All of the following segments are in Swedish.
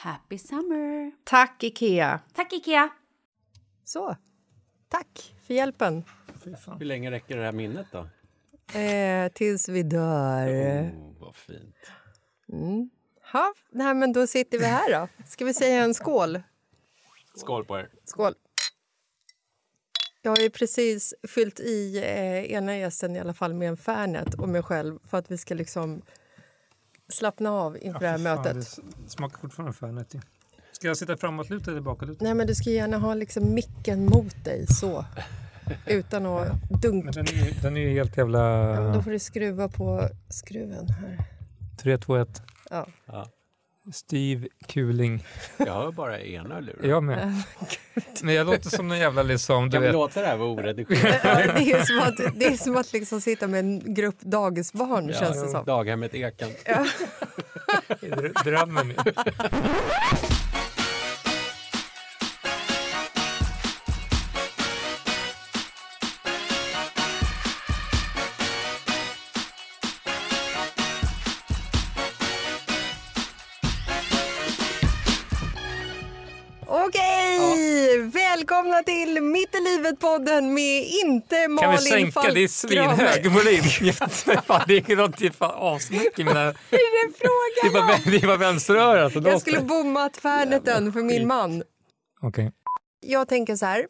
Happy summer! Tack, Ikea! Tack Ikea! Så. Tack för hjälpen. Hur länge räcker det här minnet då? Eh, tills vi dör. Oh, vad fint. Mm. Ha, nej, men då sitter vi här då. Ska vi säga en skål? Skål på er. Skål. Jag har ju precis fyllt i eh, ena gästen i alla fall med en Fernet och mig själv för att vi ska liksom slappna av inför det här mötet. Det smakar fortfarande Fernet. ju. Ska jag sitta framåtlutad eller bakåtlutad? Nej, men du ska gärna ha liksom micken mot dig så. Utan att dunka. Men den är, den är ju helt jävla... Ja, då får du skruva på skruven här. 3, 2, 1. Ja. Ja. Steve Kuling. Jag hör bara ena luren. Jag med. Men jag låter som någon jävla liksom... Du Kan vi vet, låta det här vara oredigerat? Ja, det, är som att, det är som att liksom sitta med en grupp dagisbarn, känns det som. Daghemmet Ekan. Ja. drömmen. Välkomna till Mitt i livet-podden med inte Malin Kan vi sänka? Det är svinhög volym. Det är något det fan asmycket. Mina... Är det Det frågan var, det var vänsterörat. så Jag skulle det. bommat Ferneten för min man. Okej. Jag tänker så här.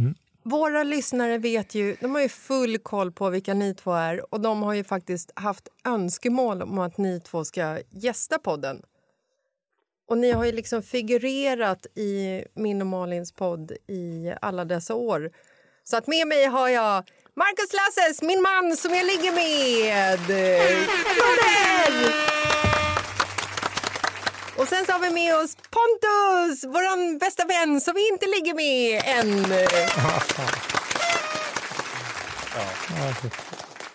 Mm. Våra lyssnare vet ju, de har ju full koll på vilka ni två är och de har ju faktiskt haft önskemål om att ni två ska gästa podden. Och ni har ju liksom figurerat i min och Malins podd i alla dessa år. Så att med mig har jag Marcus Lasses, min man som jag ligger med. Applåder! Och sen så har vi med oss Pontus, vår bästa vän som vi inte ligger med än.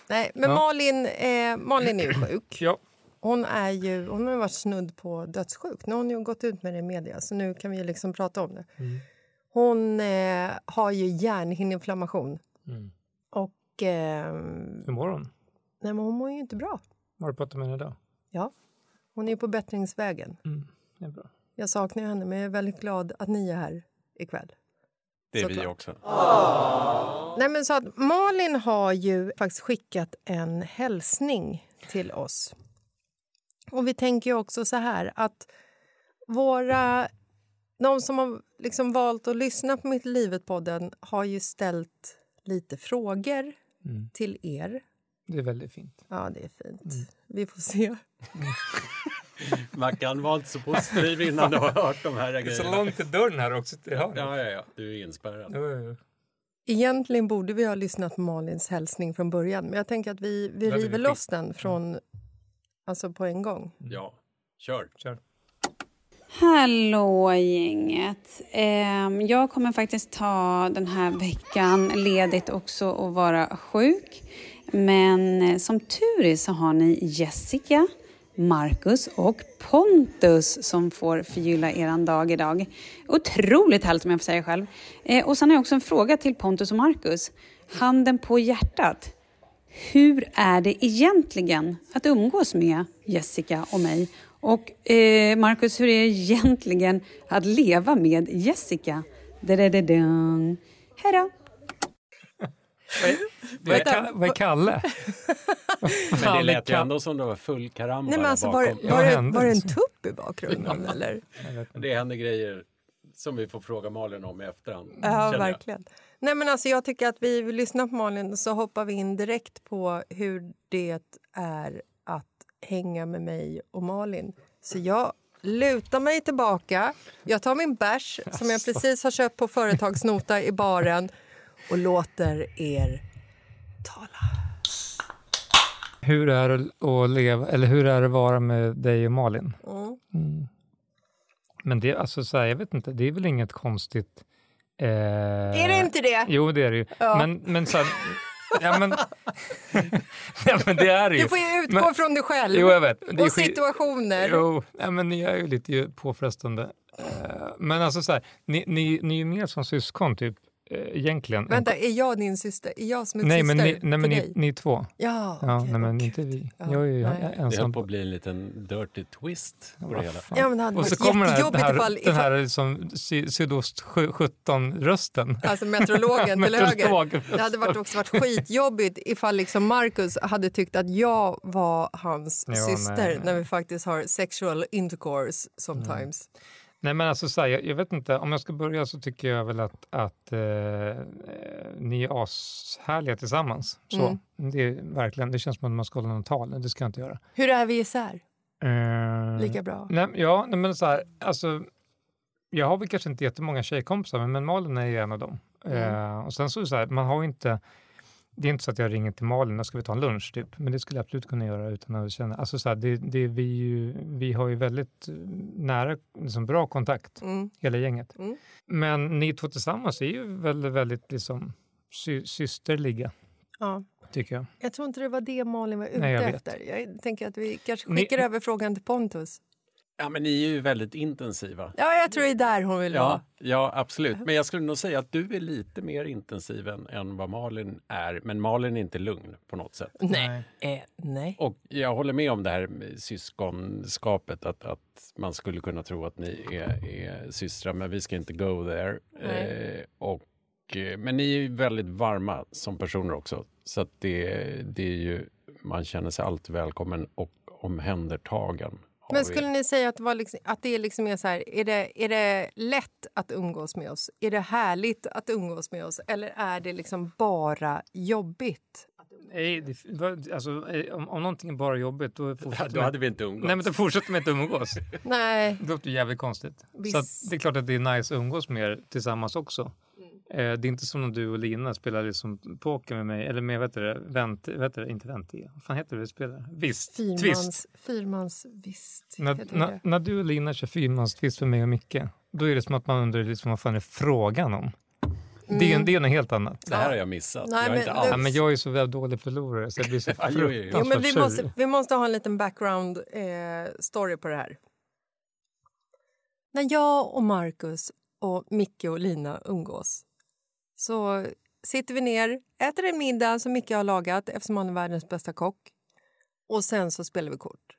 Nej, men. Malin, eh, Malin är ju sjuk. Ja. Hon, är ju, hon har varit snudd på dödssjuk. Nu har hon ju gått ut med det i media, så nu kan vi liksom prata om det. Hon eh, har ju hjärnhinneinflammation. Mm. Och... Eh, Hur mår hon? nej, men hon mår ju inte bra. Har du pratat med henne idag? Ja. Hon är ju på bättringsvägen. Mm. Det är bra. Jag saknar ju henne, men jag är väldigt glad att ni är här ikväll. Det är vi Såklart. också. Nej, men så att Malin har ju faktiskt skickat en hälsning till oss. Och vi tänker ju också så här att våra... De som har liksom valt att lyssna på Mitt i livet-podden har ju ställt lite frågor Mm. till er. Det är väldigt fint. Ja, det är fint. Vi får se. Mackan var inte så positiv innan du har hört de här Det är så grejerna. långt till dörren här också. till. Ja, ja, ja. Du är inspärrad. Jo, jo, jo. Egentligen borde vi ha lyssnat på Malins hälsning från början men jag tänker att vi, vi river loss den från, alltså på en gång. Ja, kör. Kör. Hallå gänget! Ehm, jag kommer faktiskt ta den här veckan ledigt också och vara sjuk. Men eh, som tur är så har ni Jessica, Marcus och Pontus som får förgylla eran dag idag. Otroligt härligt om jag får säga själv. Eh, och sen har jag också en fråga till Pontus och Marcus. Handen på hjärtat. Hur är det egentligen att umgås med Jessica och mig? Och eh, Marcus, hur är det egentligen att leva med Jessica? Da-da-da-dun. Hej då! Vad är, Ka- vad är Kalle? Men det lät ju ändå som det var full karamba Nej, men alltså, var, bakom. var, Ja, det, var det en tupp i bakgrunden? eller? Det händer grejer som vi får fråga Malin om i efterhand. Ja, känner jag. Nej, men alltså, jag tycker att vi vill lyssna på Malin så hoppar vi in direkt på hur det är att hänga med mig och Malin. Så jag lutar mig tillbaka, jag tar min bärs som jag precis har köpt på företagsnota i baren och låter er tala. Hur är det att leva, eller hur är det att vara med dig och Malin? Mm. Mm. Men det, alltså så här, jag vet inte, det är väl inget konstigt. Eh, Är det inte det? Jo, det är det ju. Ja. Men, men så här, ja, men, ja, men det är det ju. Du får ju utgå Men- från dig själv Jo, jag vet. Och situationer. Jo, ja, men ni är ju lite påfrestande. Eh, men alltså så här, ni, ni, ni är ju mer som syskon typ, egentligen. Vänta, är jag din syster? Är jag som nej, syster men ni, nej, men ni, ni är två. Ja, Ja, nej, men inte vi. Ja, jag är ju nej. Det höll på att bli en liten dirty twist på det hela. Ja, men det hade Och så varit kommer den här, jättejobbigt den här, ifall, den här liksom, sy, sydost 17-rösten. Alltså meteorologen till höger. Det hade varit också varit skitjobbigt ifall liksom Marcus hade tyckt att jag var hans Ja, syster nej, nej. när vi faktiskt har sexual intercourse sometimes. Nej men alltså så här, jag, jag vet inte, om jag ska börja så tycker jag väl att, att eh, eh, ni är ashärliga tillsammans. Så, Mm. det är verkligen, det känns som att man ska hålla någon tal, det ska jag inte göra. Hur är vi isär? Eh, Lika bra? Nej, ja, nej, men så här, alltså, jag har väl kanske inte jättemånga tjejkompisar, men- Malin är ju en av dem. Mm. Eh, och sen så så här, man har ju inte, det är inte så att jag ringer till Malin och ska vi ta en lunch typ, men det skulle jag absolut kunna göra utan att känna, alltså så här, det, det, vi, ju, vi har ju väldigt eh, nära, liksom bra kontakt, Mm. hela gänget. Mm. Men ni två tillsammans är ju väldigt, väldigt liksom sy, systerliga, Ja. tycker jag. Jag tror inte det var det Malin var ute Nej, jag efter. Jag tänker att vi kanske Ni- skickar över frågan till Pontus. Ja, men ni är ju väldigt intensiva. Ja, jag tror det är där hon vill Ja, vara. ja, absolut. Men jag skulle nog säga att du är lite mer intensiv än, än vad Malin är. Men Malin är inte lugn på något sätt. Nej. Eh, nej. Och jag håller med om det här med syskonskapet, att, att man skulle kunna tro att ni är, är systrar, men vi ska inte go there. Eh, och, eh, men ni är ju väldigt varma som personer också, så att det, det är ju, man känner sig alltid välkommen och omhändertagen. Men er. skulle ni säga att, det var liksom, att det liksom är så här, är det, är det lätt att umgås med oss? Är det härligt att umgås med oss? Eller är det liksom bara jobbigt? Nej, det, alltså, eh, om, om någonting är bara jobbigt då fortsätter Då hade vi inte umgåtts. Nej, men då fortsätter man inte umgås. Nej. Det låter jävligt konstigt. Visst. Så att det är klart att det är nice att umgås mer tillsammans också. Eh, det är inte som när du och Lina spelar liksom poker med mig, eller med vad heter det, vänt, vad heter det, inte venti, vad fan heter det vi spelar? Visst, twist. Fyrmans, fyrmans visst. När, heter när, du och Lina kör fyrmanstvist för mig och Micke, då är det som att man undrar liksom, vad fan är frågan om? Det, är, det är något helt annat. Det här har jag missat. Nej, jag men inte alls... Ja, men jag är så väl dålig förlorare så jag blir så Ja, jo, jo, jo. Jo, fruktansvärt men vi måste, vi måste ha en liten background eh, story på det här. När jag och Marcus och Micke och Lina umgås så sitter vi ner, äter en middag som Micke har lagat eftersom han är världens bästa kock. Och sen så spelar vi kort.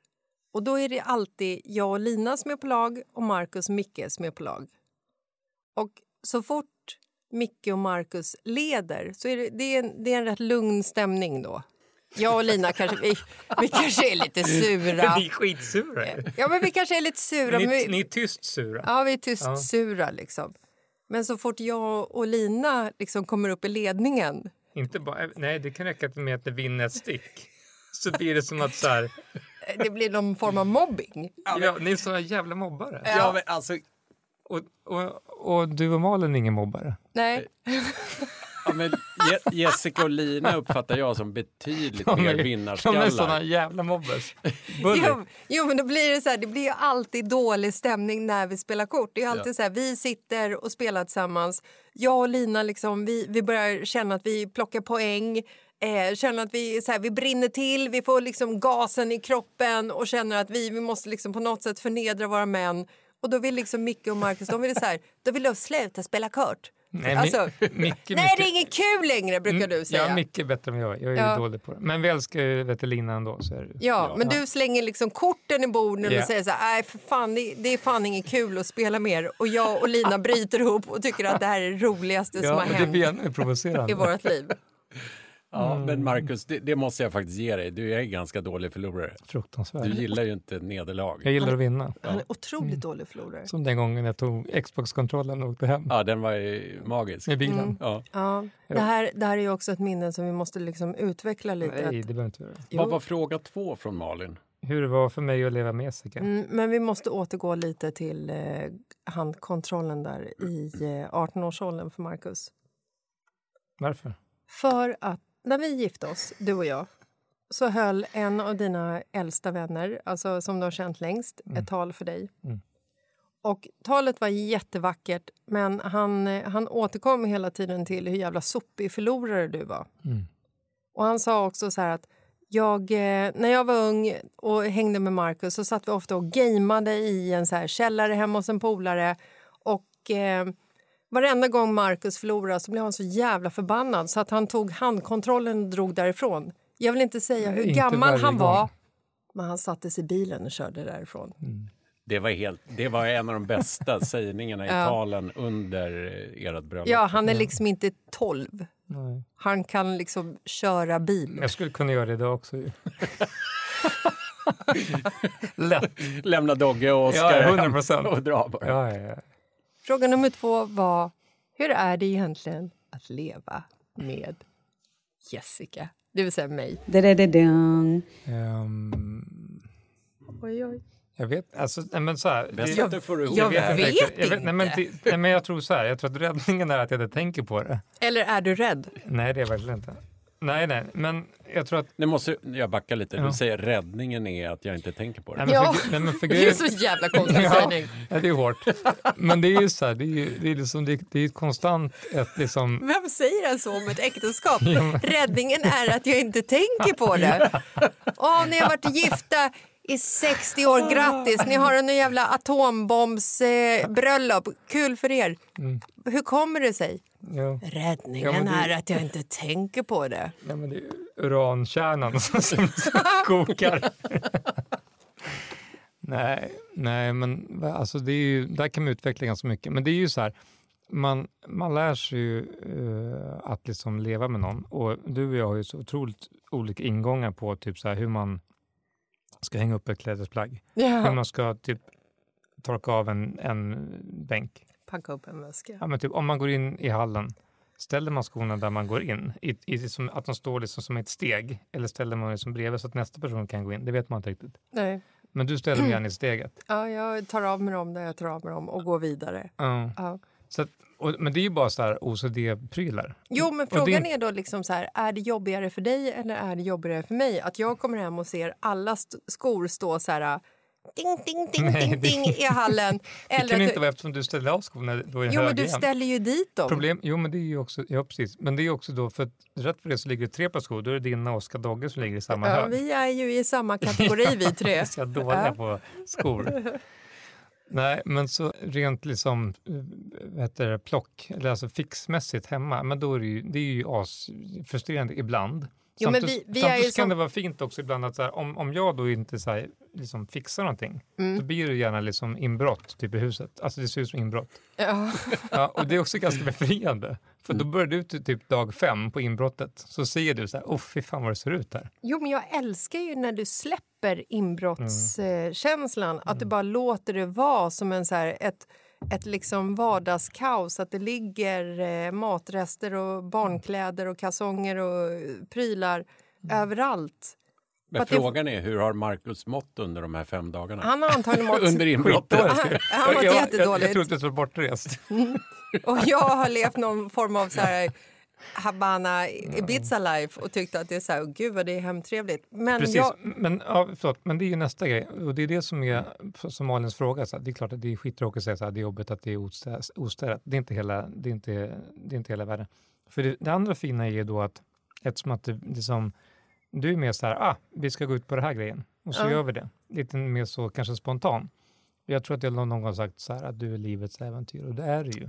Och då är det alltid jag och Lina som är på lag och Marcus och Micke som är på lag. Och så fort Micke och Marcus leder så är det, det, är en, det är en rätt lugn stämning då. Jag och Lina kanske, vi, vi kanske är lite sura. Ni är skitsura. Ja, men vi kanske är lite sura. men Ni, vi, ni är tyst sura. Ja, vi är tyst Ja. sura liksom. Men så fort jag och Lina liksom kommer upp i ledningen Inte bara, nej, det kan räcka med att det vinner ett stick. Så blir det som att så här, eh, det blir någon form av mobbing. ja, ni är såna jävla mobbare. Ja, men alltså, Och, och, och du och Malin är ingen mobbare. Nej. ja, men Je- Jessica och Lina uppfattar jag som betydligt De mer är, de är vinnarskallar. såna jävla mobbers. Jo, jo, men då blir det så här, det blir ju alltid dålig stämning när vi spelar kort. Det är alltid så här, vi sitter och spelar tillsammans. Jag och Lina liksom, vi, vi börjar känna att vi plockar poäng. Eh, känner att vi, så här, vi brinner till, vi får liksom gasen i kroppen och känner att vi, vi måste liksom på något sätt förnedra våra män. Och då vill liksom Micke och Marcus, de vill så här, då vill de sluta spela kort. Nej, alltså, nej, Micke- det är inget kul längre brukar du säga. Ja, Micke är bättre än jag. Jag är Ja. dålig på det. Men vi älskar ju vet du, Lina ändå. Så är det. ju. Ja, men du slänger liksom korten i borden Ja. och säger så här, nej för fan, det, det är fan inget kul att spela mer. Och jag och Lina bryter ihop och tycker att det här är det roligaste som Ja, har och det hänt blir provocerande. i vårt liv. Ja, Mm. men Marcus, det, det måste jag faktiskt ge dig. Du är en ganska dålig förlorare. Fruktansvärt. Du gillar ju inte nederlag. Jag gillar att vinna. Han är otroligt dålig förlorare. Som den gången jag tog Xbox-kontrollen och åkte hem Ja, den var ju magisk. med bilen. Ja. Ja, det, här, det här är ju också ett minne som vi måste liksom utveckla lite. Nej, det behöver inte göra. Vad var fråga två från Malin? Hur det var för mig att leva med Jessica. Mm, men vi måste återgå lite till eh, handkontrollen där i eh, 18-årsåldern för Marcus. Varför? För att när vi gifte oss, du och jag, så höll en av dina äldsta vänner, alltså som du har känt längst, ett tal för dig. Mm. Och talet var jättevackert, men han, han återkom hela tiden till hur jävla sopig förlorare du var. Mm. Och han sa också så här att jag, eh, när jag var ung och hängde med Marcus så satt vi ofta och gameade i en så här källare hemma hos en polare. Och eh, varenda gång Marcus förlorade så blev han så jävla förbannad så att han tog handkontrollen och drog därifrån. Jag vill inte säga Nej, hur inte gammal han var, gång. men han satte sig i bilen och körde därifrån. Det var, helt, det var en av de bästa sägningarna i Ja. talen under ert bröllop. Ja, han är liksom inte 12. Nej. Han kan liksom köra bil. Jag skulle kunna göra det idag också. Lätt. Lämna Dogge och Oskar Ja, hem 100 procent. och dra bara. Ja, ja, ja. Fråga nummer två var hur är det egentligen att leva med Jessica, det vill säga mig. Da-da-da-dun. Ehm, Oj, oj. jag vet, alltså, nej, men så här. Det- jag inte vet riktigt. jag nej, men, inte. det- nej, men jag tror så här, jag tror att räddningen är att jag inte tänker på det. Eller är du rädd? Nej, det är jag verkligen inte. Nej, nej, men jag tror att... Nu måste jag backa lite. Ja. Du säger räddningen är att jag inte tänker på det. Nej, men Ja. för, nej, men för Det är så jävla konstig Ja. sägning. Ja, det är hårt. Men det är ju så här, det är, ju, det är, liksom, det, det är ett konstant ett liksom... Vem säger en så om ett äktenskap? Räddningen är att jag inte tänker på det. Åh, ni har varit gifta i 60 år, grattis! Ni har en jävla atombombsbröllop. Eh, bröllop. Kul för er. Hur kommer det sig? Ja, Räddningen Ja, det- är att jag inte tänker på det. ja, men det är urankärnan som, som kokar. nej, nej, men alltså det är ju, där kan man utveckla ganska mycket. Men det är ju så här, man, man lär sig ju eh, att liksom leva med någon. Och du och jag har ju så otroligt olika ingångar på typ så här, hur man ska hänga upp ett klädesplagg. Ja. man ska typ torka av en, en bänk. Packa upp en väska. Ja, men typ, om man går in i hallen, ställer man skorna där man går in, i, i, som, att de står liksom som ett steg, eller ställer man liksom bredvid så att nästa person kan gå in? Det vet man inte riktigt. Nej. Men du ställer dem gärna i steget. Ja, jag tar av mig dem där jag tar av mig dem och går vidare. Ja. Ja. Så att, och, men det är ju bara så här OCD-prylar. Jo, men Och det- frågan är då liksom så här, är det jobbigare för dig eller är det jobbigare för mig? Att jag kommer hem och ser alla skor stå så här ding, ding, ding, Nej, ding, det- ding i hallen. Det Eller kan att inte du, vara eftersom du ställer av skorna då i jo, men du igen. ställer ju dit dem. Problem, jo, men det är ju också, ja precis. Men det är också då, för att rätt för det så ligger det tre par skor, då är det dina och Oskar Dogge som ligger i samma Ja, hög. vi är ju i samma kategori vi tre. Vi är dåliga Ja. på skor. Nej, men så rent liksom, eh, vad heter det, plock, eller alltså fixmässigt hemma, men då är det ju, det är ju asfrustrerande ibland. Jo, samtidigt vi- vi samtidigt kan som- det vara fint också ibland att så här, om, om jag då inte så här, liksom fixar någonting, Mm. då blir det gärna liksom inbrott typ i huset. Alltså det ser ut som inbrott. Ja. Ja, och det är också ganska befriande. För då börjar du typ dag fem på inbrottet, så ser du så här, oh fy fan vad det ser ut här. Jo, men jag älskar ju när du släpper inbrottskänslan. Att du bara låter det vara som en så här, ett, ett liksom vardagskaos. Att det ligger eh, matrester och barnkläder och kalsonger och prylar överallt. Men att det- frågan är, hur har Marcus mått under de här fem dagarna? Han har antagligen mått... under inbrottet? Han, han mått jag, jag, jag jättedåligt. tror inte det var bortrest. Och jag har levt någon form av så här Habana Ibiza life och tyckt att det är så här, gud vad det är hemtrevligt. Men Precis, jag, men, ja, förlåt, men det är ju nästa grej. Och det är det som är som Malins fråga. Så här, det är klart att det är skittråkigt att säga att det är jobbigt att det är ostä- ostädat. Det är inte hela, det är inte, det är inte hela världen. För det, det andra fina är ju då att eftersom att det, liksom, du är mer så här, ah, vi ska gå ut på det här grejen och så Ja. gör vi det. Lite mer så kanske spontan. Jag tror att jag någon gång sagt så här att du är livets äventyr och det är det ju.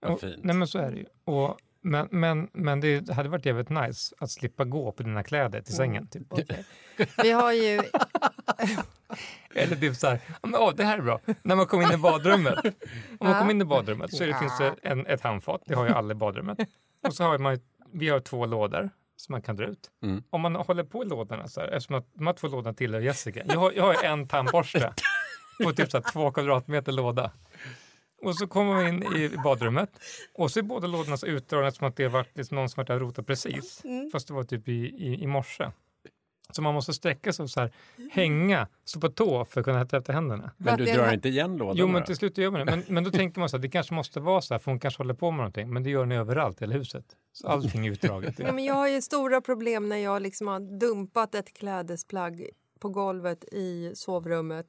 Vad Och-. Nej men så är det ju. Och, men, men, men det hade varit jävligt nice att slippa gå på dina kläder till sängen. Typ. okej. vi har ju... Eller typ så här, "Ja, men, åh, det här är bra. När man kommer in i badrummet. Om man kommer in i badrummet så är det, finns det en, ett handfat, det har ju alla i badrummet. Och så har man, vi har två lådor som man kan dra ut. Mm. Om man håller på i lådorna, så här, eftersom att de här två lådorna tillhör Jessica. Jag har, jag har en tandborste på typ så här, två kvadratmeter låda. Och så kommer man in i badrummet och så är båda lådorna så utdragna som att det har varit liksom någon som varit där och rotat precis. Fast det var typ i, i, i morse. Så man måste sträcka sig och så här, hänga, stå på tå för att kunna tvätta händerna. Men du drar inte igen lådorna? Jo, men till slut gör man det. Men, men då tänker man så här, det kanske måste vara så här, för hon kanske håller på med någonting. Men det gör ni överallt i hela huset. Så allting är utdraget. Ja, men jag har ju stora problem när jag liksom har dumpat ett klädesplagg på golvet i sovrummet.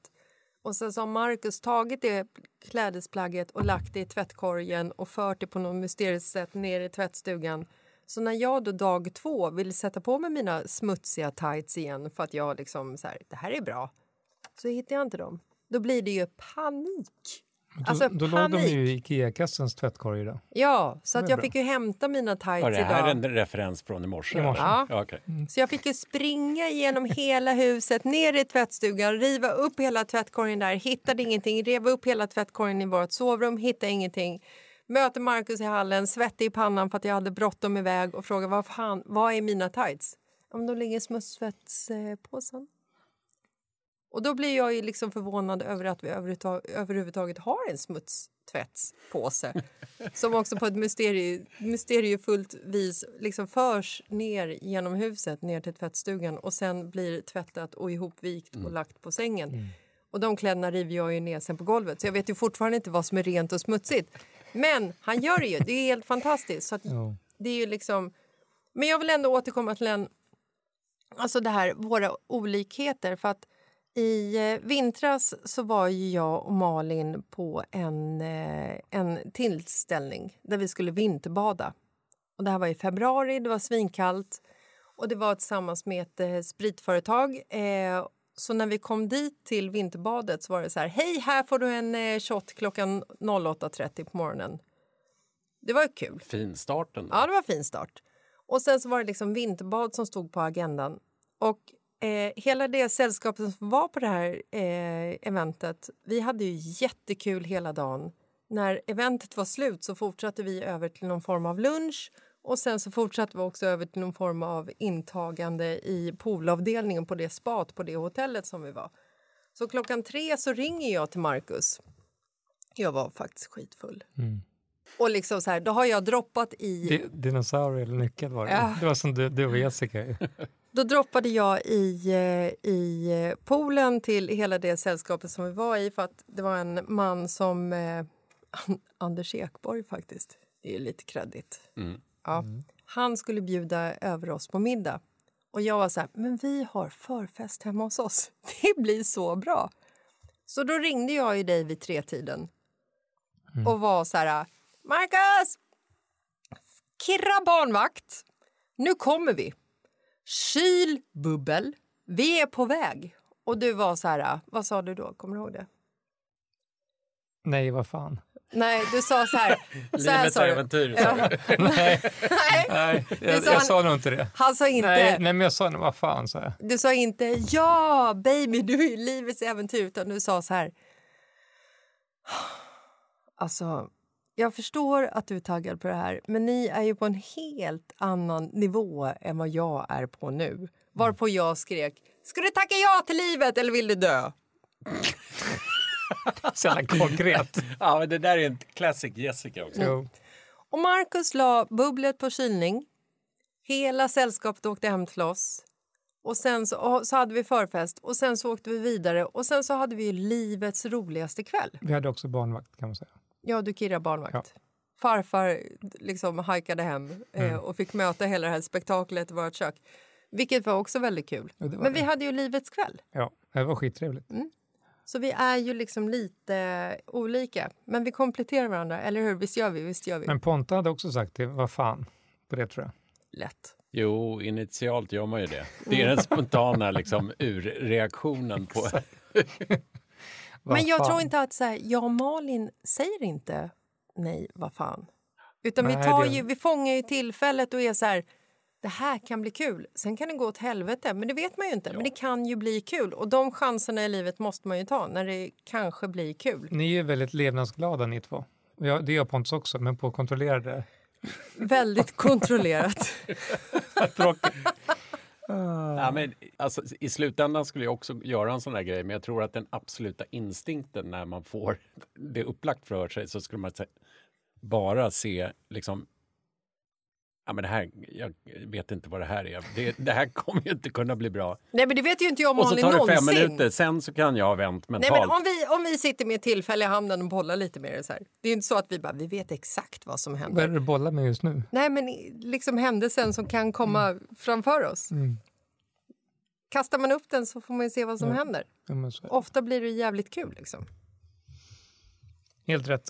Och sen så har Marcus tagit det klädesplagget och lagt det i tvättkorgen och fört det på något mysteriskt sätt ner i tvättstugan. Så när jag då dag två vill sätta på mig mina smutsiga tights igen för att jag liksom så här, det här är bra, så hittar jag inte dem. Då blir det ju panik. Alltså då, då låg de panik. ju i Ikea-kassans tvättkorg idag. Ja, så att jag bra. fick ju hämta mina tights Var det idag. här en referens från i morse? I morse. eller? Ja. ja okej. Så jag fick ju springa genom hela huset, ner i tvättstugan, riva upp hela tvättkorgen där, hittade ingenting, rev upp hela tvättkorgen i vårt sovrum, hittade ingenting. Möter Markus i hallen, svettig i pannan för att jag hade bråttom iväg och frågar vad fan, vad är mina tights? Om de ligger i smutsvättspåsen. Och då blir jag ju liksom förvånad över att vi överhuvudtaget, har en smutstvättspåse som också på ett mysterie, mysteriefullt vis liksom förs ner genom huset ner till tvättstugan och sen blir tvättat och ihopvikt och lagt på sängen. Och de kläderna river jag ju ner sen på golvet så jag vet ju fortfarande inte vad som är rent och smutsigt. Men han gör det ju, det är helt fantastiskt. Så Ja. det är ju liksom... Men jag vill ändå återkomma till en, alltså det här, våra olikheter. För att i eh, vintras så var ju jag och Malin på en, eh, en tillställning där vi skulle vinterbada. Och det här var i februari, det var svinkallt och det var tillsammans med ett eh, spritföretag. Så när vi kom dit till vinterbadet så var det så här, hej här får du en shot klockan 08.30 på morgonen. Det var kul. Finstarten. Ja, det var fin start. Och sen så var det liksom vinterbad som stod på agendan. Och eh, hela det sällskapet som var på det här eh, eventet, vi hade ju jättekul hela dagen. När eventet var slut så fortsatte vi över till någon form av lunch och sen så fortsatte vi också över till någon form av intagande i poolavdelningen på det spat på det hotellet som vi var. Så klockan tre så ringer jag till Marcus. Jag var faktiskt skitfull. Och liksom så här, då har jag droppat i... Di- Dinosaurie eller nyckel var det. Ja. Det var som du, du och Jessica. Då droppade jag i, eh, i eh, poolen till hela det sällskapet som vi var i för att det var en man som... Eh, Anders Ekborg, faktiskt. Det är lite kreddigt. Ja. Han skulle bjuda över oss på middag. Och jag var så här, men vi har förfest hemma hos oss. Det blir så bra. Så då ringde jag ju dig vid tretiden och var så här, Marcus! Kirra barnvakt. Nu kommer vi. Kyl bubbel. Vi är på väg. Och du var så här, vad sa du då? Kommer du ihåg det? Nej, vad fan. Nej, du sa så här. Så här Livets sa du. äventyr. Ja. Nej, Nej, jag, sa jag sa nog inte det. han sa inte. Nej, nej, men jag sa vad fan sa jag. Du sa inte ja, baby, du är ju livets äventyr, utan du sa så här. Alltså, jag förstår att du är taggad på det här, men ni är ju på en helt annan nivå än vad jag är på nu. Varpå jag skrek, ska du tacka ja till livet eller vill du dö? Så jävla konkret. Ja, men det där är en classic Jessica också. Jo. Och Marcus la bubblet på kylning. Hela sällskapet åkte hem till oss. Och sen så, och så hade vi förfest och sen så åkte vi vidare och sen så hade vi livets roligaste kväll. Vi hade också barnvakt kan man säga. Ja, du Kirra barnvakt. Ja. Farfar liksom hajkade hem eh, och fick möta hela det här spektaklet i vårt kök. Vilket var också väldigt kul. Ja, det Men vi det. hade ju livets kväll. Ja, det var skittrevligt. Så vi är ju liksom lite olika. Men vi kompletterar varandra, eller hur? Visst gör vi? Visst gör vi? Men Ponta hade också sagt det, vad fan, på det tror jag. Lätt. Jo, initialt gör man ju det. Det är den spontana liksom, urreaktionen på... Men jag fan. tror inte att så här, jag och Malin säger inte nej, vad fan. Utan vi, Nej, tar det- ju, vi fångar ju tillfället och är så här, det här kan bli kul. Sen kan det gå åt helvete, men det vet man ju inte. Men det kan ju bli kul. Och de chanserna i livet måste man ju ta när det kanske blir kul. Ni är ju väldigt levnadsglada ni två. Jag, det gör Pontus också, men på kontrollerade... Väldigt kontrollerat. Tråkigt. Ja, men, alltså, I slutändan skulle jag också göra en sån här grej, men jag tror att den absoluta instinkten när man får det upplagt för sig så skulle man bara se liksom Ja, men det här, jag vet inte vad det här är. Det, det här kommer ju inte kunna bli bra. Nej, men det vet ju inte jag och Och så tar det fem någonsin. minuter, sen så kan jag ha vänt Nej, mentalt. men om, vi, om vi sitter med i handen och bollar lite med det så här. Det är inte så att vi bara, vi vet exakt vad som händer. Vad är det du bollar med just nu? Nej, men liksom händelsen som kan komma framför oss. Mm. Kastar man upp den så får man ju se vad som Ja. händer. Ja, men så, Ofta blir det jävligt kul. Liksom. helt rätt.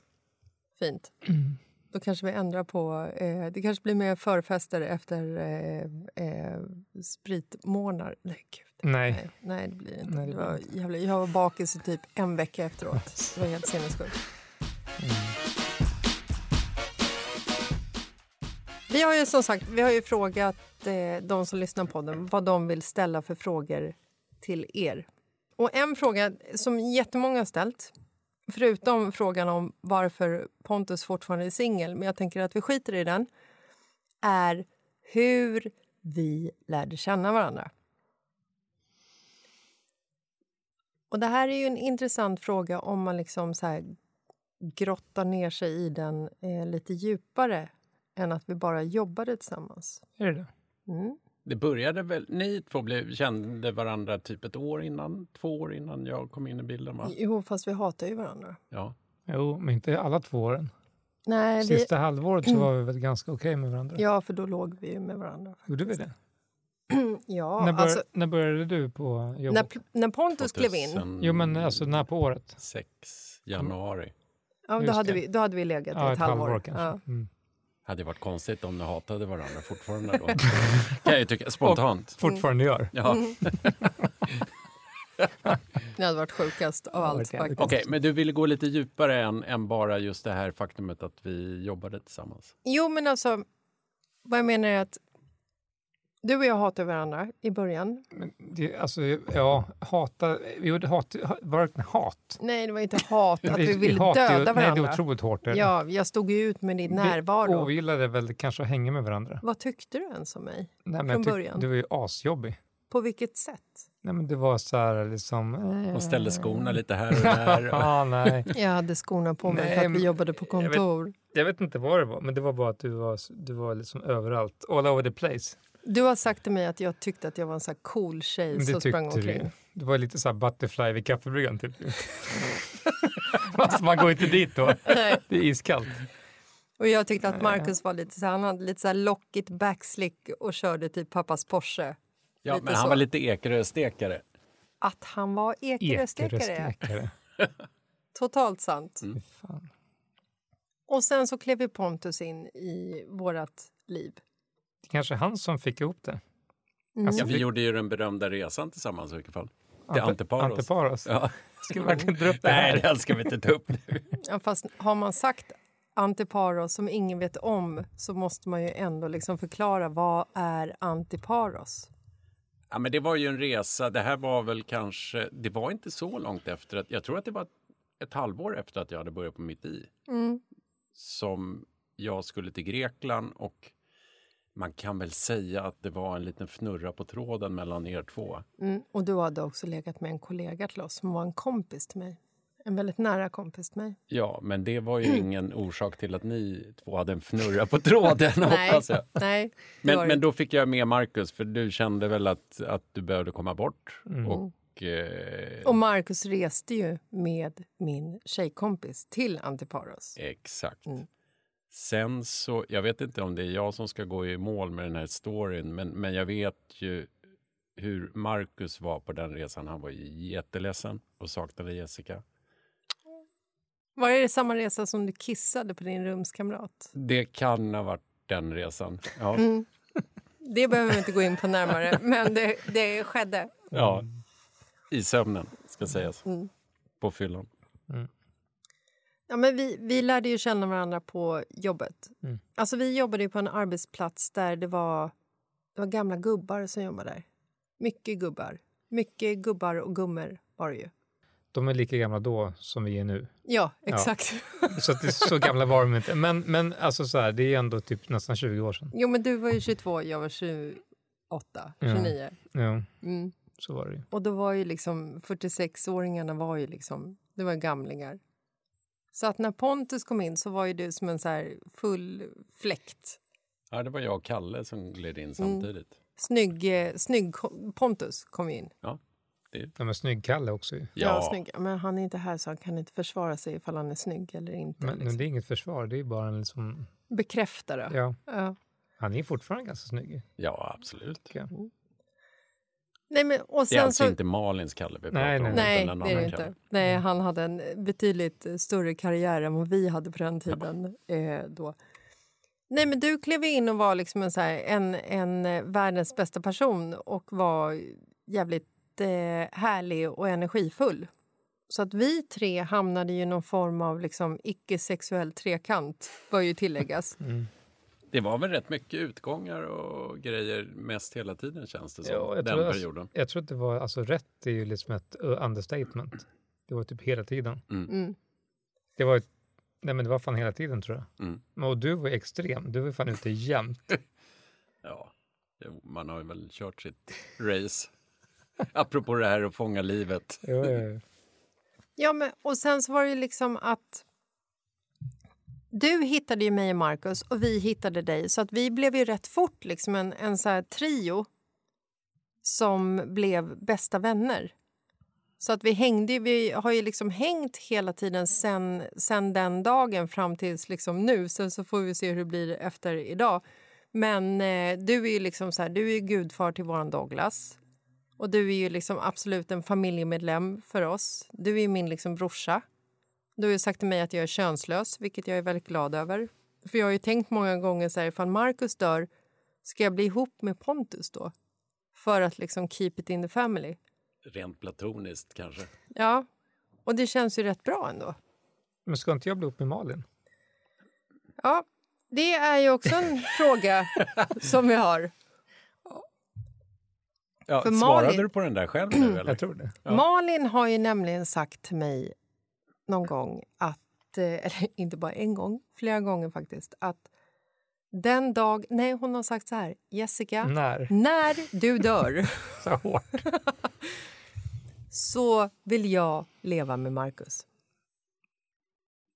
Fint. Mm. Då kanske vi ändrar på... Eh, det kanske blir mer förfester efter eh, eh, spritmånar. Nej, gud. Nej. Nej, nej, det blir inte. Nej, det var inte. jävla, jag var bakis i typ en vecka efteråt. Det var helt sinnessjukt. Vi har ju som sagt vi har ju frågat eh, de som lyssnar på den vad de vill ställa för frågor till er. Och en fråga som jättemånga har ställt, förutom frågan om varför Pontus fortfarande är singel, men jag tänker att vi skiter i den, är hur vi lärde känna varandra. Och det här är ju en intressant fråga om man liksom så här grottar ner sig i den eh, lite djupare än att vi bara jobbade tillsammans. Är det det? Mm. Det började väl, ni två blev, kände varandra typ ett år innan, två år innan jag kom in i bilden va? Jo, fast vi hatar ju varandra. Ja. Jo, men inte alla två åren. Nej, vi, Sista halvåret så var vi väl ganska okej med varandra. ja, för då låg vi ju med varandra. Gjorde vi det? Ja, när, bör, alltså, när började du på när, jobbet? när Pontus klev in, 2006 Jo, men alltså när på året? januari. ja, då, just hade det. vi, då hade vi legat Ja, i ett ett halvår. halvår kanske. Ja. Mm. Hade varit konstigt om ni hatade varandra fortfarande då. kan jag ju tycka, spontant. Fortfarande gör. Ja. Det hade varit sjukast av allt. Okej, men du ville gå lite djupare än, än bara just det här faktumet att vi jobbade tillsammans. Jo, men alltså, vad jag menar är att du och jag hatade varandra i början. Men det, alltså, ja, hata... Jo, det hat, var det hat? Nej, det var inte hat, att vi ville hatar ju- döda Nej, det varandra. otroligt hårt. det. Ja, jag stod ju ut med din Vi närvaro. ogillade väl kanske att hänga med varandra. Vad tyckte du ens om mig? Nej, men Från början. Du var ju asjobbig. På vilket sätt? Nej, men det var så här liksom... De ställde skorna lite här och där. Ja, nej. Jag hade skorna på mig Nej, för att vi jobbade på jag vet- kontor. Jag vet inte vad det var, men det var bara att du var, du var liksom överallt, all over the place. Du har sagt till mig att jag tyckte att jag var en så här cool tjej det som sprang omkring. du. Du var lite så här butterfly vid kaffebryggan typ. Man går inte dit då. Nej. Det är iskallt. Och jag tyckte att Marcus var lite så här, han hade lite så här lockigt backslick och körde typ pappas Porsche. Ja, Lite men han så. var lite ekeröstekare. Att han var ekeröstekare. Ekeröstekare. Totalt sant. Mm. Fan. Och sen så klev ju Pontus in i vårat liv. Det kanske är han som fick ihop det. Mm. Alltså, Ja, vi fick- gjorde ju den berömda resan tillsammans i vilket fall. Till Ante- Antiparos. Antiparos. Ja. Ska vi verkligen dra upp det Nej, här? det ska vi inte ta upp nu. Ja, fast har man sagt antiparos som ingen vet om så måste man ju ändå liksom förklara vad är antiparos? Ja, men det var ju en resa. Det här var väl kanske, det var inte så långt efter att, jag tror att det var ett, ett halvår efter att jag hade börjat på mitt i. Mm. Som jag skulle till Grekland och man kan väl säga att det var en liten fnurra på tråden mellan er två. Mm. Och du hade också legat med en kollega till oss som var en kompis till mig. En väldigt nära kompis till mig. Ja, men det var ju ingen orsak till att ni två hade en fnurra på tråden, Nej, hoppas jag. nej. Men, men då fick jag med Marcus, för du kände väl att, att du behövde komma bort. Mm. Och, eh, Och Marcus reste ju med min tjejkompis till Antiparos. Exakt. Mm. Sen så, jag vet inte om det är jag som ska gå i mål med den här storyn, men, men jag vet ju hur Marcus var på den resan. Han var ju jätteledsen och saknade Jessica. Var det samma resa som du kissade på din rumskamrat? Det kan ha varit den resan. Ja, Mm. Det behöver vi inte gå in på närmare, men det, det skedde. ja. i sömnen ska sägas. Mm. På fyllan. Ja, men vi, vi lärde ju känna varandra på jobbet. Mm. Alltså, vi jobbade på en arbetsplats där det var, det var gamla gubbar som jobbade där. Mycket gubbar. Mycket gubbar och gummor var det ju. De är lika gamla då som vi är nu. Ja, exakt. Så, att det, så gamla var de inte. Men, men alltså så här, det är ändå typ nästan 20 år sedan. Jo, men du var ju 22, jag var 28, 29. Ja, Mm. så var det ju. Och då var ju liksom 46-åringarna var ju liksom, det var gamlingar. Så att när Pontus kom in så var ju du som en så här full fläkt. Ja, det var jag och Kalle som gled Mm. in samtidigt. Snygg, eh, snygg Pontus kom ju in. Ja, men snygg Kalle också ju. Ja. snygg. Men han är inte här så han kan inte försvara sig ifall han är snygg eller inte. Men, men liksom. det är inget försvar, det är bara en liksom... Bekräfta det. Ja, Ja. han är fortfarande ganska snygg. Ja, absolut. jag. Nej, men, och Det är sen alltså så... inte Malins Kalle vi pratar Nej, om. nej. Nej, utan en det är det inte. Kalle. Nej, han hade en betydligt större karriär än vad vi hade på den tiden. Eh, då. Nej, men du klev in och var liksom en, så här, en, en eh, världens bästa person och var jävligt eh, härlig och energifull. Så att vi tre hamnade i någon form av liksom, icke-sexuell trekant, bör ju tilläggas. Mm. Det var väl rätt mycket utgångar och grejer mest hela tiden känns det som. Ja, jag den tror- perioden. Jag tror att det var, alltså rätt är ju liksom ett understatement. Det var typ hela tiden. Mm. Det var, nej men det var fan hela tiden tror jag. Mm. Men Och du var extrem, du var fan ute jämt. Ja, man har ju väl kört sitt race. Apropå det här att fånga livet. Ja, ja, ja. Ja, men, och sen så var det ju liksom att du hittade ju mig och Markus, och vi hittade dig. Så att vi blev ju rätt fort liksom en, en så här trio som blev bästa vänner. Så att vi hängde vi har ju liksom hängt hela tiden sen, sen den dagen fram tills liksom nu. Sen så får vi se hur det blir efter idag. Men eh, du är ju liksom så här, du är gudfar till våran Douglas. Och du är ju liksom absolut en familjemedlem för oss. Du är min liksom brorsa. Du har ju sagt till mig att jag är könslös, vilket jag är väldigt glad över. För jag har ju tänkt många gånger så här, ifall Marcus dör, ska jag bli ihop med Pontus då? För att liksom keep it in the family. Rent platoniskt kanske. Ja, och det känns ju rätt bra ändå. Men ska inte jag bli ihop med Malin? Ja, det är ju också en fråga som vi har. Ja, För svarade Malin- du på den där själv nu eller? Jag tror det. Ja. Malin har ju nämligen sagt till mig någon gång att, eh, eller inte bara en gång, flera gånger faktiskt, att den dag... Nej, hon har sagt så här, Jessica, När? när du dör Så hårt. så vill jag leva med Marcus.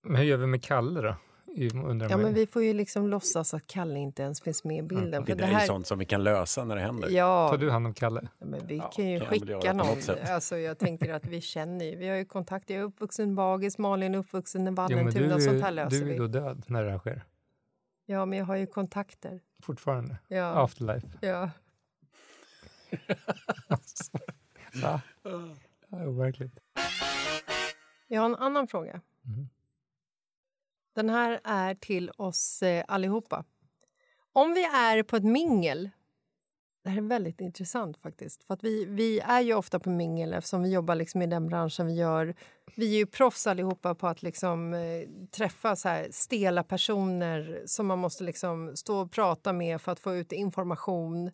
Men hur gör vi med Kalle då? Undrar Ja, men vi får ju liksom låtsas att Kalle inte ens finns med i bilden. Det För där är ju sånt som vi kan lösa när det händer. Ja, Tar du hand om Kalle? Ja, men vi Ja, kan ju skicka någon. Alltså, jag tänker att vi känner ju. Vi har ju kontakt. Jag är uppvuxen i Bagis, Malin är uppvuxen i Vallentuna. du, Sånt här är- löser du är vi. då död när det här sker. Ja, men jag har ju kontakter. Fortfarande. Ja. Afterlife. Ja. Va? Ja, overkligt. Jag har en annan fråga. Mhm. Den här är till oss eh, allihopa. Om vi är på ett mingel... Det här är väldigt intressant. faktiskt. För att vi, vi är ju ofta på mingel eftersom vi jobbar liksom i den branschen vi gör. Vi är ju proffs allihopa på att liksom, eh, träffa så här stela personer som man måste liksom stå och prata med för att få ut information.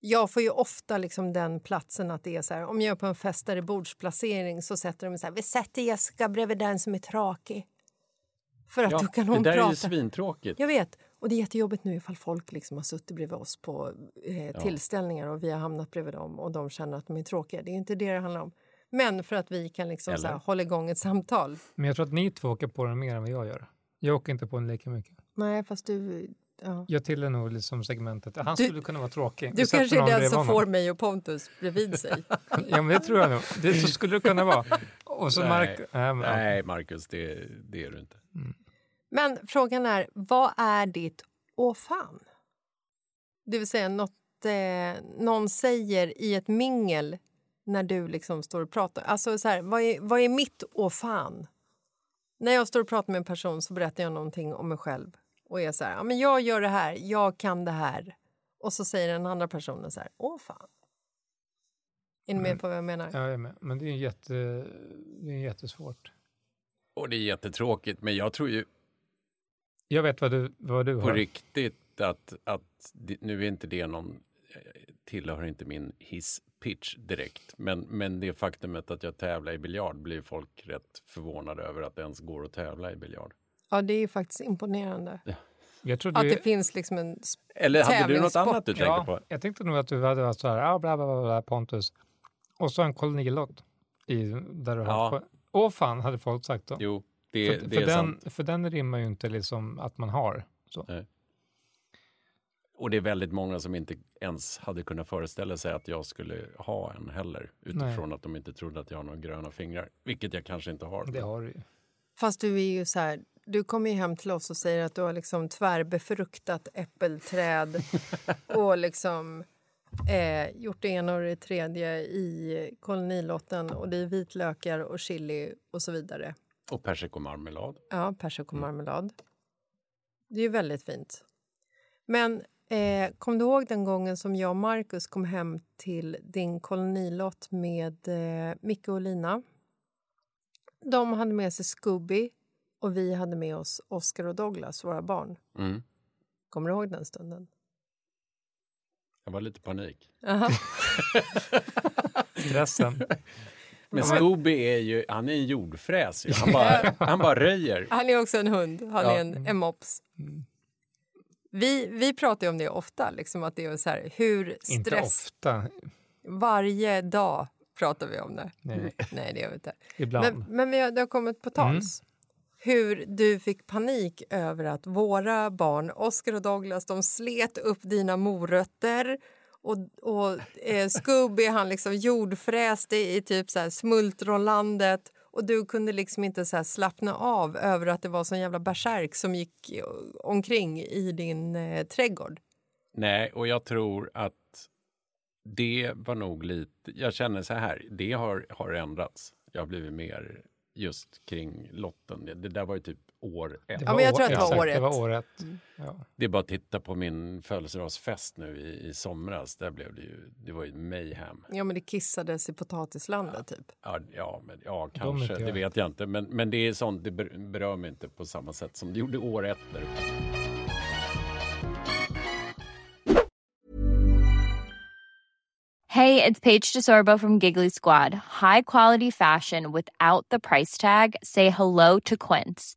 Jag får ju ofta liksom den platsen att det är så här, om jag är på en fest där det är bordsplacering så sätter de så här, vi sätter Jessica bredvid den som är tråkig. För att Ja, då kan det hon där är ju prata. svintråkigt. Jag vet. Och det är jättejobbigt nu ifall folk liksom har suttit bredvid oss på eh, tillställningar och vi har hamnat bredvid dem och de känner att de är tråkiga. Det är inte det det handlar om. Men för att vi kan liksom så här, hålla igång ett samtal. Men jag tror att ni två åker på den mer än vad jag gör. Jag åker inte på den lika mycket. Nej, fast du... Ja. Jag tillhör nog liksom segmentet. Han Du- skulle kunna vara tråkig. Du kanske är den som honom. får mig och Pontus bredvid sig. Ja, men det tror jag nog. Det, så skulle det kunna vara. Och så Nej. Mark... Nej, men, Nej, Marcus, det, det är du inte. Men frågan är, vad är ditt åh fan? Det vill säga något eh, någon säger i ett mingel när du liksom står och pratar. Alltså så här, vad är, vad är mitt åh fan? När jag står och pratar med en person så berättar jag någonting om mig själv och är så här, ja, men jag gör det här, jag kan det här. Och så säger den andra personen så här, åh fan. Är ni med på vad jag menar? Ja, jag är med. Men det är, ju jätte, det är jättesvårt. Och det är jättetråkigt, men jag tror ju Jag vet vad du, vad du på har. riktigt att, att nu är inte det någon, eh, tillhör inte min hisspitch direkt, men, men det faktumet att jag tävlar i biljard blir folk rätt förvånade över att det ens går att tävla i biljard. Ja, det är ju faktiskt imponerande. Jag tror Att du, det finns liksom en... Eller hade du något annat du tänkte ja, på? Jag tänkte nog att du hade varit så här, ah, bla, bla, bla, bla, Pontus. Och så en kolonilott. I, där du Ja. har, åh fan, hade folk sagt då. Jo, det, för, det för, är den, sant. för den rimmar ju inte liksom att man har. Så. Och det är väldigt många som inte ens hade kunnat föreställa sig att jag skulle ha en heller. Utifrån att de inte trodde att jag har några gröna fingrar. Vilket jag kanske inte har. Det har du ju. Fast du är ju så här... Du kommer ju hem till oss och säger att du har liksom tvärbefruktat äppelträd och liksom eh, gjort det ena och det tredje i kolonilotten och det är vitlökar och chili och så vidare. Och persikomarmelad. Ja, persikomarmelad. Det är ju väldigt fint. Men eh, kom du ihåg den gången som jag och Markus kom hem till din kolonilott med eh, Micke och Lina? De hade med sig Scooby och vi hade med oss Oscar och Douglas, våra barn. Mm. Kommer du ihåg den stunden? Jag var lite panik. Stressen. Men Scooby är ju, han är en jordfräs. ju. Han bara, han bara röjer. Han är också en hund. Han Ja. är en, en mops. Vi, vi pratar ju om det ofta, liksom att det är så här, hur Inte stress... ofta, Varje dag pratar vi om det. Nej. Nej det gör vi inte. ibland. Men, men vi har, det har kommit på tals. Hur du fick panik över att våra barn, Oscar och Douglas, de slet upp dina morötter och, och eh, Scooby han liksom jordfräste i typ så här smultronlandet och du kunde liksom inte så här slappna av över att det var sån jävla bärsärk som gick eh, omkring i din eh, trädgård. Nej, och jag tror att det var nog lite, jag känner så här, det har, har ändrats. Jag har blivit mer just kring lotten. Det, det där var ju typ år ett. Det Ja, men jag tror att det var år Det var ett. år ett. Ja. Det är bara att titta på min födelsedagsfest nu i, i somras. Där blev det ju, det var ju mayhem. Ja, men det kissades i potatislandet typ. Ja, ja, men, ja kanske, det vet jag inte. Men, men det är sånt, det ber- berör mig inte på samma sätt som det gjorde år ett. Där. Hey, it's Paige DeSorbo from Giggly Squad. High quality fashion without the price tag. Say hello to Quince.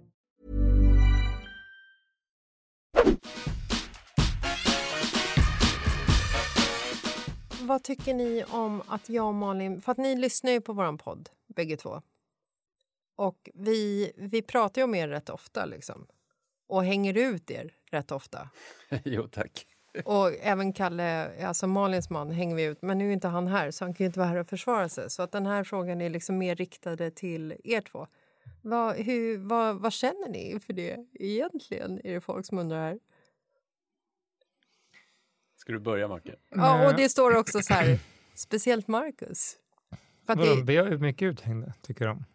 Vad tycker ni om att jag och Malin... För att ni lyssnar ju på vår podd, bägge två. Och vi, vi pratar ju om er rätt ofta, liksom. Och hänger ut er rätt ofta. jo, tack. Och även Kalle, alltså Malins man, hänger vi ut. Men nu är inte han här, så han kan ju inte vara här och försvara sig. Så att den här frågan är liksom mer riktade till er två. Vad, hur, vad, vad känner ni för det egentligen? Är det folk som undrar här? Ska du börja, Macke? Ja, och det står också så här, speciellt Marcus. För att Vadå, det, vi är mycket uthängda, tycker de.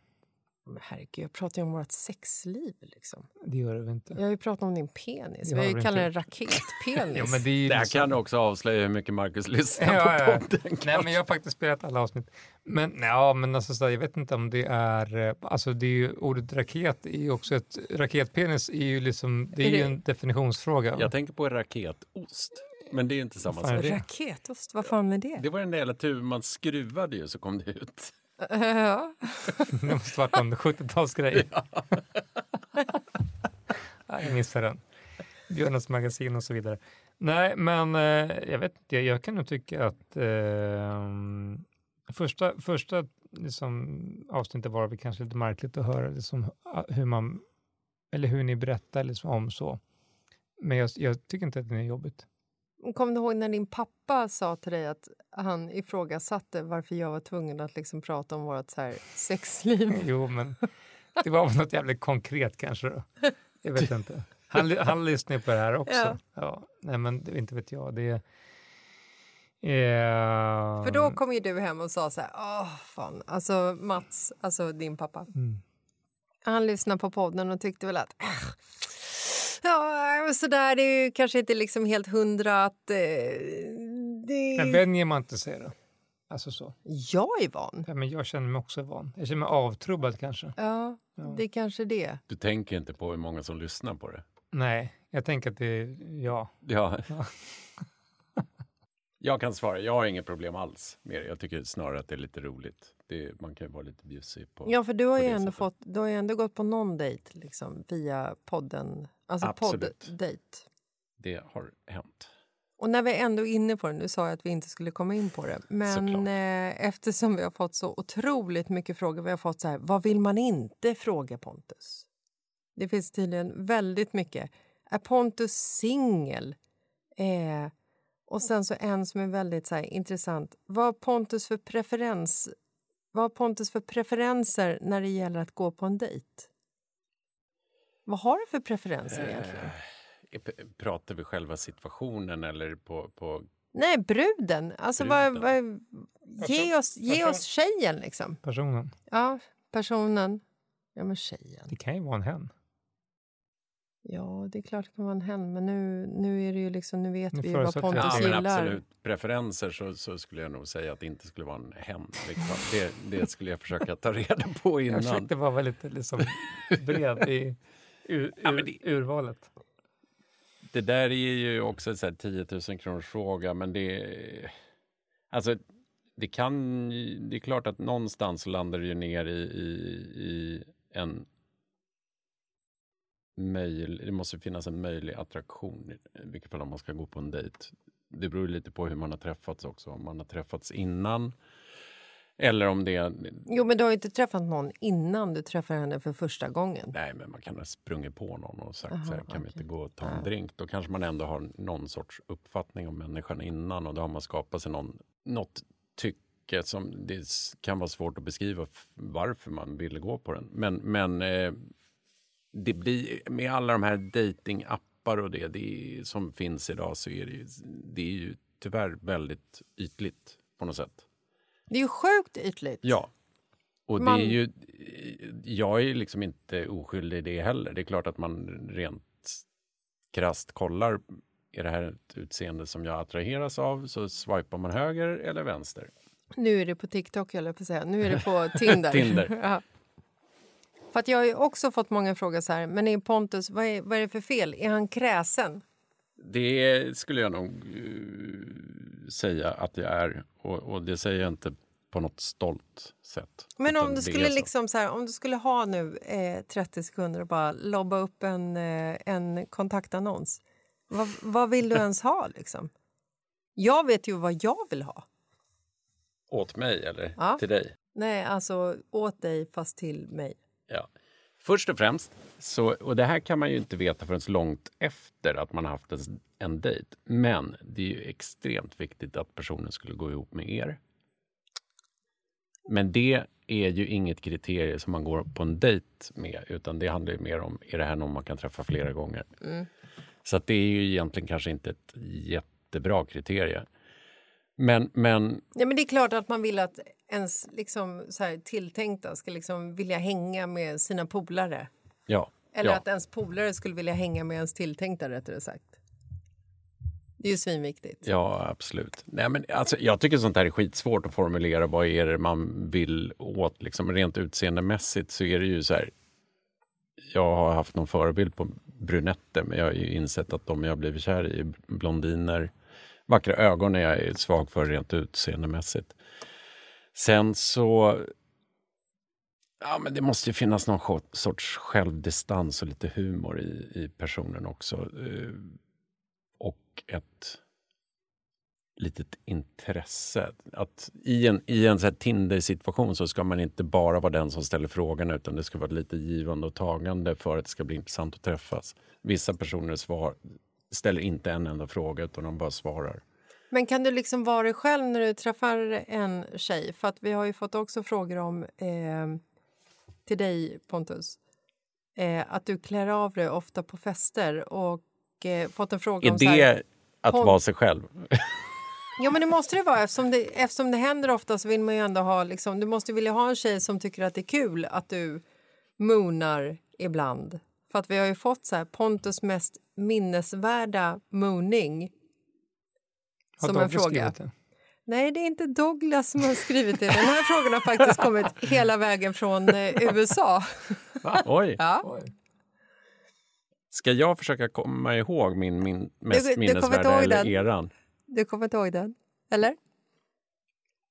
Men herregud, jag pratar ju om vårt sexliv. Liksom. Det gör det väl inte? Jag har ju pratat om din penis. Det Vi har ju kallat den raketpenis. Ja, men det är ju Där liksom- kan du också avslöja hur mycket Marcus lyssnar Ja, på ja, ja. podden. Nej, men jag har faktiskt spelat alla avsnitt. Men, ja, men alltså, så där, jag vet inte om det är... eh, Alltså, det är ju, ordet raket är ju också ett... Raketpenis är ju liksom... Det är, Är det- ju en definitionsfråga. Jag tänker på raketost, men det är inte samma sak. det? Raketost, vad fan är det? Det var den där jävla tuben man skruvade ju så kom det ut. Ja. det måste varit en 70-talsgrej. Nej, jag missar den. Björnens magasin och så vidare. Nej, men eh, jag vet inte. Jag kan nog tycka att eh, första, första liksom, avsnittet var det kanske lite märkligt att höra liksom, hur man eller hur ni berättar liksom, om så. Men jag, jag tycker inte att det är jobbigt. Kom du ihåg när din pappa sa till dig att han ifrågasatte varför jag var tvungen att liksom prata om vårt så här sexliv? Jo, men det var något jävligt konkret kanske då. Jag vet inte. Han, han lyssnar på det här också. Ja. Ja. nej, men det, inte vet jag. Det. Eh, För då kom ju du hem och sa så här, åh fan, alltså Mats, alltså din pappa. Mm. Han lyssnade på podden och tyckte väl att äh, ja, så där, det är ju kanske inte liksom helt hundra att eh, det... Men vänjer man inte sig då? Alltså så. Jag är van. Ja, men jag känner mig också van. Jag känner mig avtrubbad kanske. Ja, Ja. det är kanske det. Du tänker inte på hur många som lyssnar på det? Nej, jag tänker att det är ja. Ja. Ja. Jag kan svara, jag har inget problem alls med det. Jag tycker snarare att det är lite roligt. Det, man kan ju vara lite bjussig på Ja, för du har ju ändå sättet. fått, du har ju ändå gått på någon dejt liksom, via podden. Alltså podddejt. Det har hänt. Och när vi ändå är inne på det, nu sa jag att vi inte skulle komma in på det, men eh, eftersom vi har fått så otroligt mycket frågor, vi har fått så här, vad vill man inte fråga Pontus? Det finns tydligen väldigt mycket. Är Pontus singel? Eh, och sen så en som är väldigt så här, intressant. Vad Pontus för preferens? Vad Pontus för preferenser när det gäller att gå på en dejt? Vad har du för preferenser egentligen? Eh, Pratar vi själva situationen eller på... på Nej, bruden. Alltså, Vad, Bruden. vad, ge, oss, ge oss tjejen, liksom. Personen. Ja, personen. Ja, men tjejen. Det kan ju vara en hen. Ja, det är klart det kan vara en hen, men nu, nu är det ju liksom, nu vet Nu vi ju vad jag Pontus ja, att men gillar. absolut. Preferenser så, så skulle jag nog säga att det inte skulle vara en hen. Liksom. Det, det skulle jag försöka ta reda på Jag innan. försökte vara väldigt liksom, bred i ur, Ja, det- urvalet. Det där är ju också en sån här 10 000 kronors fråga, men det. Alltså, det kan det är klart att någonstans landar det ju ner i, i, i en möjlig, det måste finnas en möjlig attraktion i vilket fall om man ska gå på en dejt. Det beror lite på hur man har träffats också, om man har träffats innan eller om det Jo, men du har ju inte träffat någon innan du träffar henne för första gången. nej men man kan ha sprungit på någon och sagt Aha, så här, kan vi okej. inte gå och ta en drink? Då kanske man ändå har någon sorts uppfattning om människan innan och då har man skapat sig någon, något tycke som det kan vara svårt att beskriva varför man ville gå på den. Men, men eh, det blir, med alla de här datingappar och det, det som finns idag så är det, det är ju tyvärr väldigt ytligt på något sätt. Det är ju sjukt ytligt. Ja. Och Man- det är ju, jag är liksom inte oskyldig i det heller. Det är klart att man rent krasst kollar, är det här ett utseende som jag attraheras av så swipar man höger eller vänster. Nu är det på TikTok, eller på säga. Nu är det på Tinder. Tinder. ja. För att jag har ju också fått många frågor så här, men är Pontus, vad är, vad är det för fel? Är han kräsen? Det skulle jag nog eh, säga att jag är och, och det säger jag inte på något stolt sätt. Men om du skulle liksom så här, om du skulle ha nu eh, 30 sekunder och bara lobba upp en, eh, en kontaktannons. Vad, vad vill du ens ha liksom? Jag vet ju vad jag vill ha. Åt mig eller Ja. till dig? Nej, alltså åt dig fast till mig. Ja. Först och främst, så, och det här kan man ju inte veta förrän långt efter att man har haft en, en dejt. Men det är ju extremt viktigt att personen skulle gå ihop med er. Men det är ju inget kriterium som man går på en dejt med, utan det handlar ju mer om, är det här någon man kan träffa flera gånger? Mm. Så det är ju egentligen kanske inte ett jättebra kriterie. Men, men Ja, men det är klart att man vill att ens liksom, så här, tilltänkta ska liksom vilja hänga med sina polare. Ja. Eller ja. att ens polare skulle vilja hänga med ens tilltänkta, rättare sagt. Det är ju svinviktigt. Ja, absolut. Nej, men alltså, jag tycker sånt här är skitsvårt att formulera. Vad är det man vill åt? Liksom, rent utseendemässigt så är det ju så här. Jag har haft någon förebild på brunetter men jag har ju insett att de jag blivit kär i är blondiner. Vackra ögon är jag svag för rent utseendemässigt. Sen så... Ja, men det måste ju finnas någon sorts självdistans och lite humor i, i personen också. Eh, och ett litet intresse. Att I en, i en så här Tinder-situation så ska man inte bara vara den som ställer frågan utan det ska vara lite givande och tagande för att det ska bli intressant att träffas. Vissa personer svar, ställer inte en enda fråga utan de bara svarar. Men kan du liksom vara dig själv när du träffar en tjej? För att vi har ju fått också frågor om eh, till dig, Pontus. Eh, att du klär av dig ofta på fester och eh, fått en fråga Är om... så här, det att Pon- vara sig själv? Ja, men det måste det vara. Eftersom det, eftersom det händer ofta så vill man ju ändå ha... Liksom, du måste vilja ha en tjej som tycker att det är kul att du moonar ibland. För att vi har ju fått så här, Pontus mest minnesvärda mooning. Har som en fråga. det? Nej, det är inte Douglas som har skrivit det. Den här frågan har faktiskt kommit hela vägen från eh, USA. Oj! Ja. Ska jag försöka komma ihåg min, min mest Du- du kommer inte minnesvärda ihåg eller den? eran? Du kommer inte ihåg den? Eller?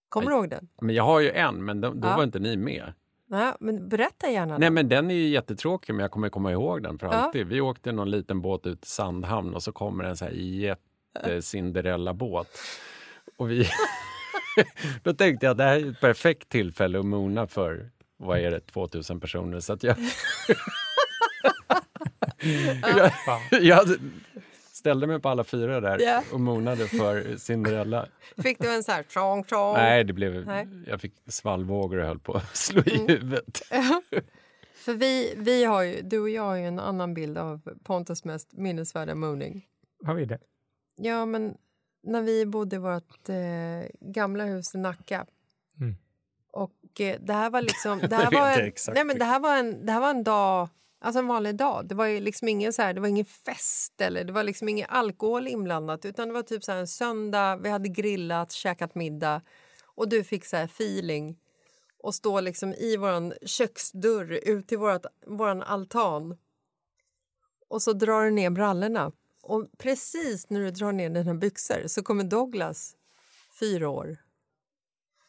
Kommer du ihåg den? Men jag har ju en, men då, då Ja. var inte ni med. Nej, men berätta gärna. Nej, den. men den är ju jättetråkig, men jag kommer komma ihåg den för Ja. alltid. Vi åkte någon liten båt ut till Sandhamn och så kommer en så här jätte-Cinderella-båt. Och vi... Då tänkte jag att det här är ett perfekt tillfälle att mona för, vad är det, 2000 personer. Så att jag... jag, jag ställde mig på alla fyra där Ja. och monade för Cinderella. Fick du en så här tjong tjong? Nej, det blev, Nej. jag fick svallvågor och höll på att slå i Mm. huvudet. För vi, vi har ju, du och jag har ju en annan bild av Pontus mest minnesvärda mooning. Har vi det? Ja, men när vi bodde i vårt eh, gamla hus i Nacka. Mm. Och eh, det här var liksom... Det här var en, nej, men det här var en, det här var en dag, alltså en vanlig dag. Det var liksom ingen så här, det var ingen fest eller det var liksom ingen alkohol inblandat utan det var typ så här en söndag, vi hade grillat, käkat middag och du fick så här feeling och stå liksom i våran köksdörr ut till vårat, våran altan och så drar du ner brallorna. Och precis när du drar ner dina byxor så kommer Douglas, fyra år,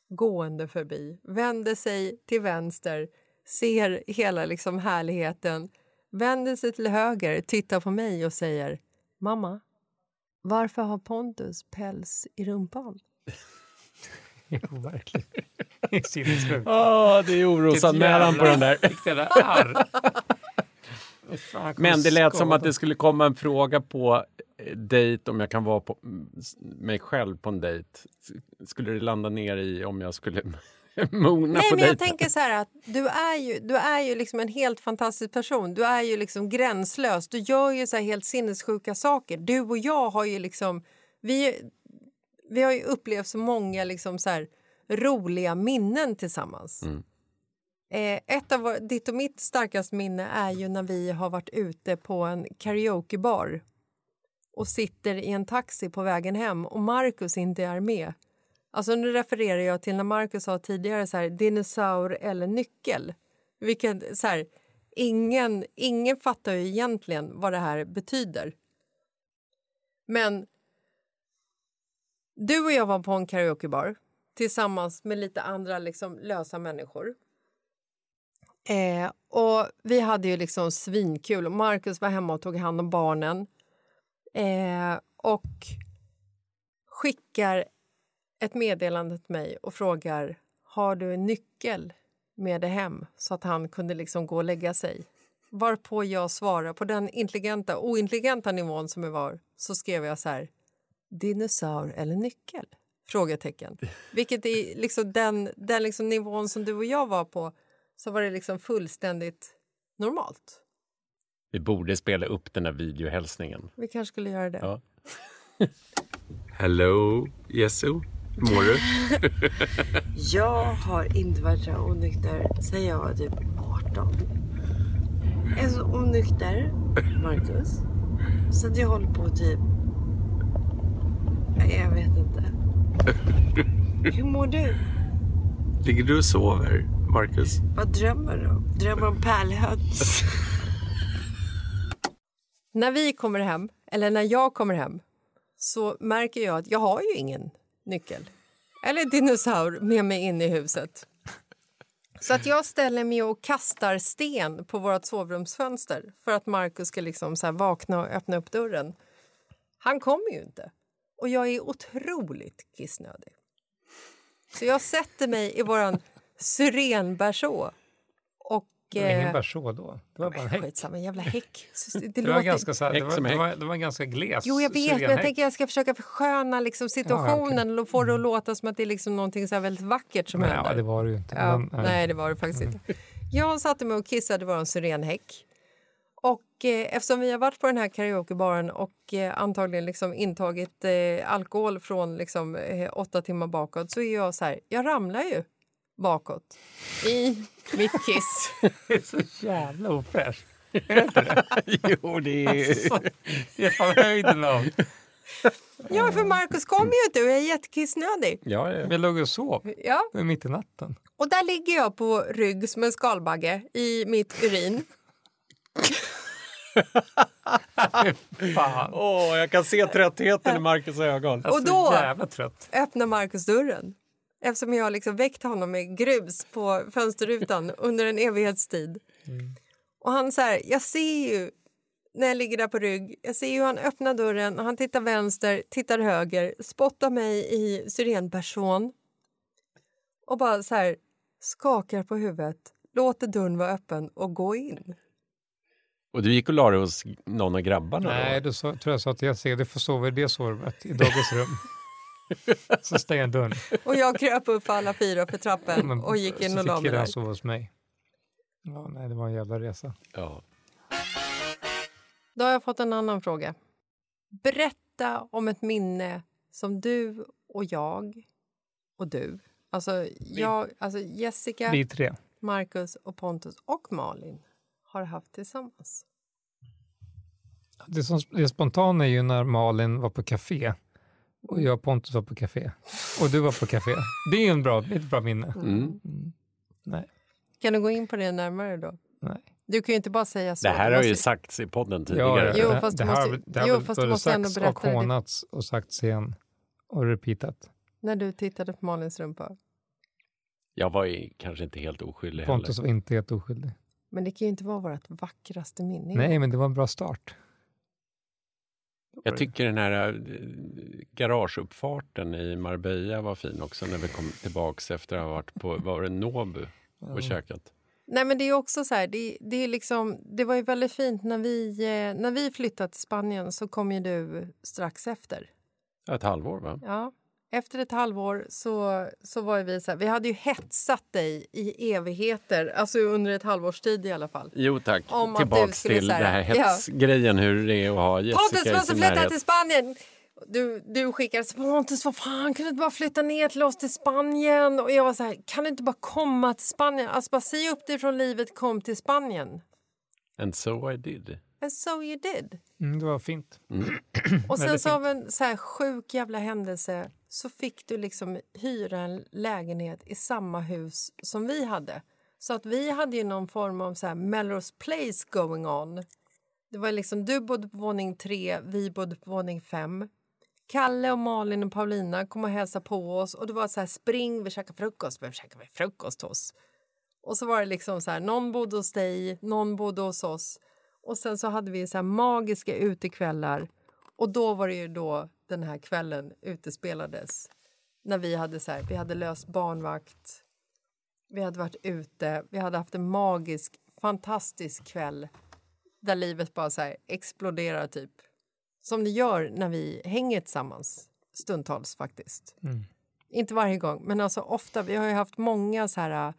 gående förbi, vänder sig till vänster, ser hela liksom härligheten, vänder sig till höger, tittar på mig och säger Mamma, varför har Pontus päls i rumpan? Jo, verkligen. Det är sinnessjukt. Åh, det är orosanmälan på den där. Vilket jävla arr. Jag Men det lät som att det skulle komma en fråga på eh, dejt om jag kan vara på, mm, mig själv på en dejt. Skulle det landa ner i om jag skulle mona Nej, på men jag dejten? tänker så här att du är ju, du är ju liksom en helt fantastisk person. Du är ju liksom gränslös. Du gör ju så här helt sinnessjuka saker. Du och jag har ju liksom... Vi, vi har ju upplevt så många liksom så här roliga minnen tillsammans. Eh, ett av vår, ditt och mitt starkaste minne är ju när vi har varit ute på en karaokebar och sitter i en taxi på vägen hem och Markus inte är med. Alltså nu refererar jag till när Markus sa tidigare så här, dinosaur eller nyckel. Vilket, så här, ingen, ingen fattar ju egentligen vad det här betyder. Men du och jag var på en karaokebar tillsammans med lite andra liksom, lösa människor. Eh, och Vi hade ju liksom svinkul. Marcus Markus var hemma och tog hand om barnen. Eh, och skickar ett meddelande till mig och frågar har du en nyckel med dig hem så att han kunde liksom gå och lägga sig. Varpå jag svarar på den intelligenta, ointelligenta nivån som jag var så skrev jag så här dinosaur eller nyckel? Frågetecken. Vilket är liksom den, den liksom nivån som du och jag var på så var det liksom fullständigt normalt. Vi borde spela upp den där videohälsningen. Vi kanske skulle göra det. Ja. Hello, Jesu. Hur mår du? Jag har inte varit så onykter sen jag var typ 18. Jag är så onykter, Marcus. Så att jag håller på typ... Nej, Jag vet inte. Hur mår du? Ligger du och sover, Marcus? Vad drömmer du om? Drömmer om pärlhöns? När vi kommer hem, eller när jag kommer hem så märker jag att jag har ju ingen nyckel eller dinosaur med mig in i huset. Så att jag ställer mig och kastar sten på vårt sovrumsfönster för att Markus ska liksom så här vakna och öppna upp dörren. Han kommer ju inte. Och jag är otroligt kissnödig. Så jag sätter mig i våran syrenberså och... Det var ingen eh, berså då. Det var bara en häck. Skitsamma, jävla häck. Det, Det, var ganska, så här, det, var, det, var, det var ganska gles. Jo, jag vet, men jag tänker jag ska försöka försköna liksom situationen Ja, Mm. och få det att låta som att det är liksom någonting så väldigt vackert som Men, händer. ja, det var det ju inte. Ja, men, nej, det var det faktiskt inte. Jag satte mig och kissade i vår syrenhäck. Och eh, eftersom vi har varit på den här karaokebaren och eh, antagligen liksom intagit eh, alkohol från liksom, eh, åtta timmar bakåt så är jag så här, jag ramlar ju bakåt i mitt kiss. det är så jävla ofräscht. Är det inte det? jo, det är... Alltså, det är fan höjden av... ja, för Markus kommer ju inte och jag är jättekissnödig. Ja, ja. Vi låg och sov. Ja, mitt i natten. och där ligger jag på rygg som en skalbagge i mitt urin. Fan. Åh, jag kan se tröttheten i Marcus ögon. Och då- jävla trött. öppnar Markus dörren. Eftersom jag har liksom väckt honom med grus på fönsterrutan under en evighetstid. Och han så här, jag ser ju när jag ligger där på rygg, jag ser ju hur han öppnar dörren och han tittar vänster, tittar höger, spottar mig i syrenperson och bara så här skakar på huvudet, låter dörren vara öppen och gå in. Och du gick och la dig hos någon av grabbarna? Nej, då? då så, tror jag sa till du får sova i det sovrummet, i Dogges rum. så stängde jag dörren. Och jag kröp upp alla fyra för trappen Men och gick in så och la fick mig där. sova hos mig. Ja, nej, det var en jävla resa. Ja. Då har jag fått en annan fråga. Berätta om ett minne som du och jag och du, alltså, jag, alltså Jessica, Vi tre. Marcus och Pontus och Malin har haft tillsammans. Det, som, det spontana är ju när Malin var på café och jag och Pontus var på café och du var på café. Det är ju en bra, ett bra minne. Mm. Nej, Kan du gå in på det närmare då? nej. Du kan ju inte bara säga så. Det här har ju sagts i podden Ja, tidigare. Jo, det, fast det du måste- det har jo, fast du måste ändå berätta och hånats och sagts igen och repeatat. När du tittade på Malins rumpa. Jag var ju kanske inte helt oskyldig Pontus heller. var inte helt oskyldig. Men det kan ju inte vara vårt vackraste minne. Nej, men det var en bra start. Jag tycker den här äh, garageuppfarten i Marbella var fin också när vi kom tillbaks efter att ha varit på var det Nobu och Ja. käkat. Nej, men det är också så här, det, det, är liksom, det var ju väldigt fint när vi, eh, när vi flyttade till Spanien så kom ju du strax efter. Ja, Ett halvår va? Ja. Efter ett halvår så, så var vi så här, vi hade ju hetsat dig i evigheter, alltså under ett halvårs tid i alla fall. Jo tack, Om tillbaks till här- den här hetsgrejen hur det är att ha Jessica Pontus måste flytta till Spanien! Du, du skickade så Pontus, vad fan, kan du inte bara flytta ner till oss till Spanien? Och jag var så här, kan du inte bara komma till Spanien? Alltså bara säg upp dig från livet, kom till Spanien. And so I did. And so you did. Mm, det var fint. Och sen så av en så här sjuk jävla händelse så fick du liksom hyra en lägenhet i samma hus som vi hade. Så att vi hade ju någon form av så här Melrose Place going on. Det var liksom, du bodde på våning tre, vi bodde på våning fem. Kalle och Malin och Paulina kom och hälsade på oss och det var så här spring, vi käkar frukost, vem käkar vi frukost hos? Och så var det liksom så här, någon bodde hos dig, någon bodde hos oss. Och sen så hade vi så här magiska utekvällar. Och då var det ju då den här kvällen utespelades. När vi hade så här, vi hade löst barnvakt. Vi hade varit ute, vi hade haft en magisk, fantastisk kväll. Där livet bara så här exploderar typ. Som det gör när vi hänger tillsammans. Stundtals faktiskt. Mm. Inte varje gång, men alltså ofta. Vi har ju haft många så här äh,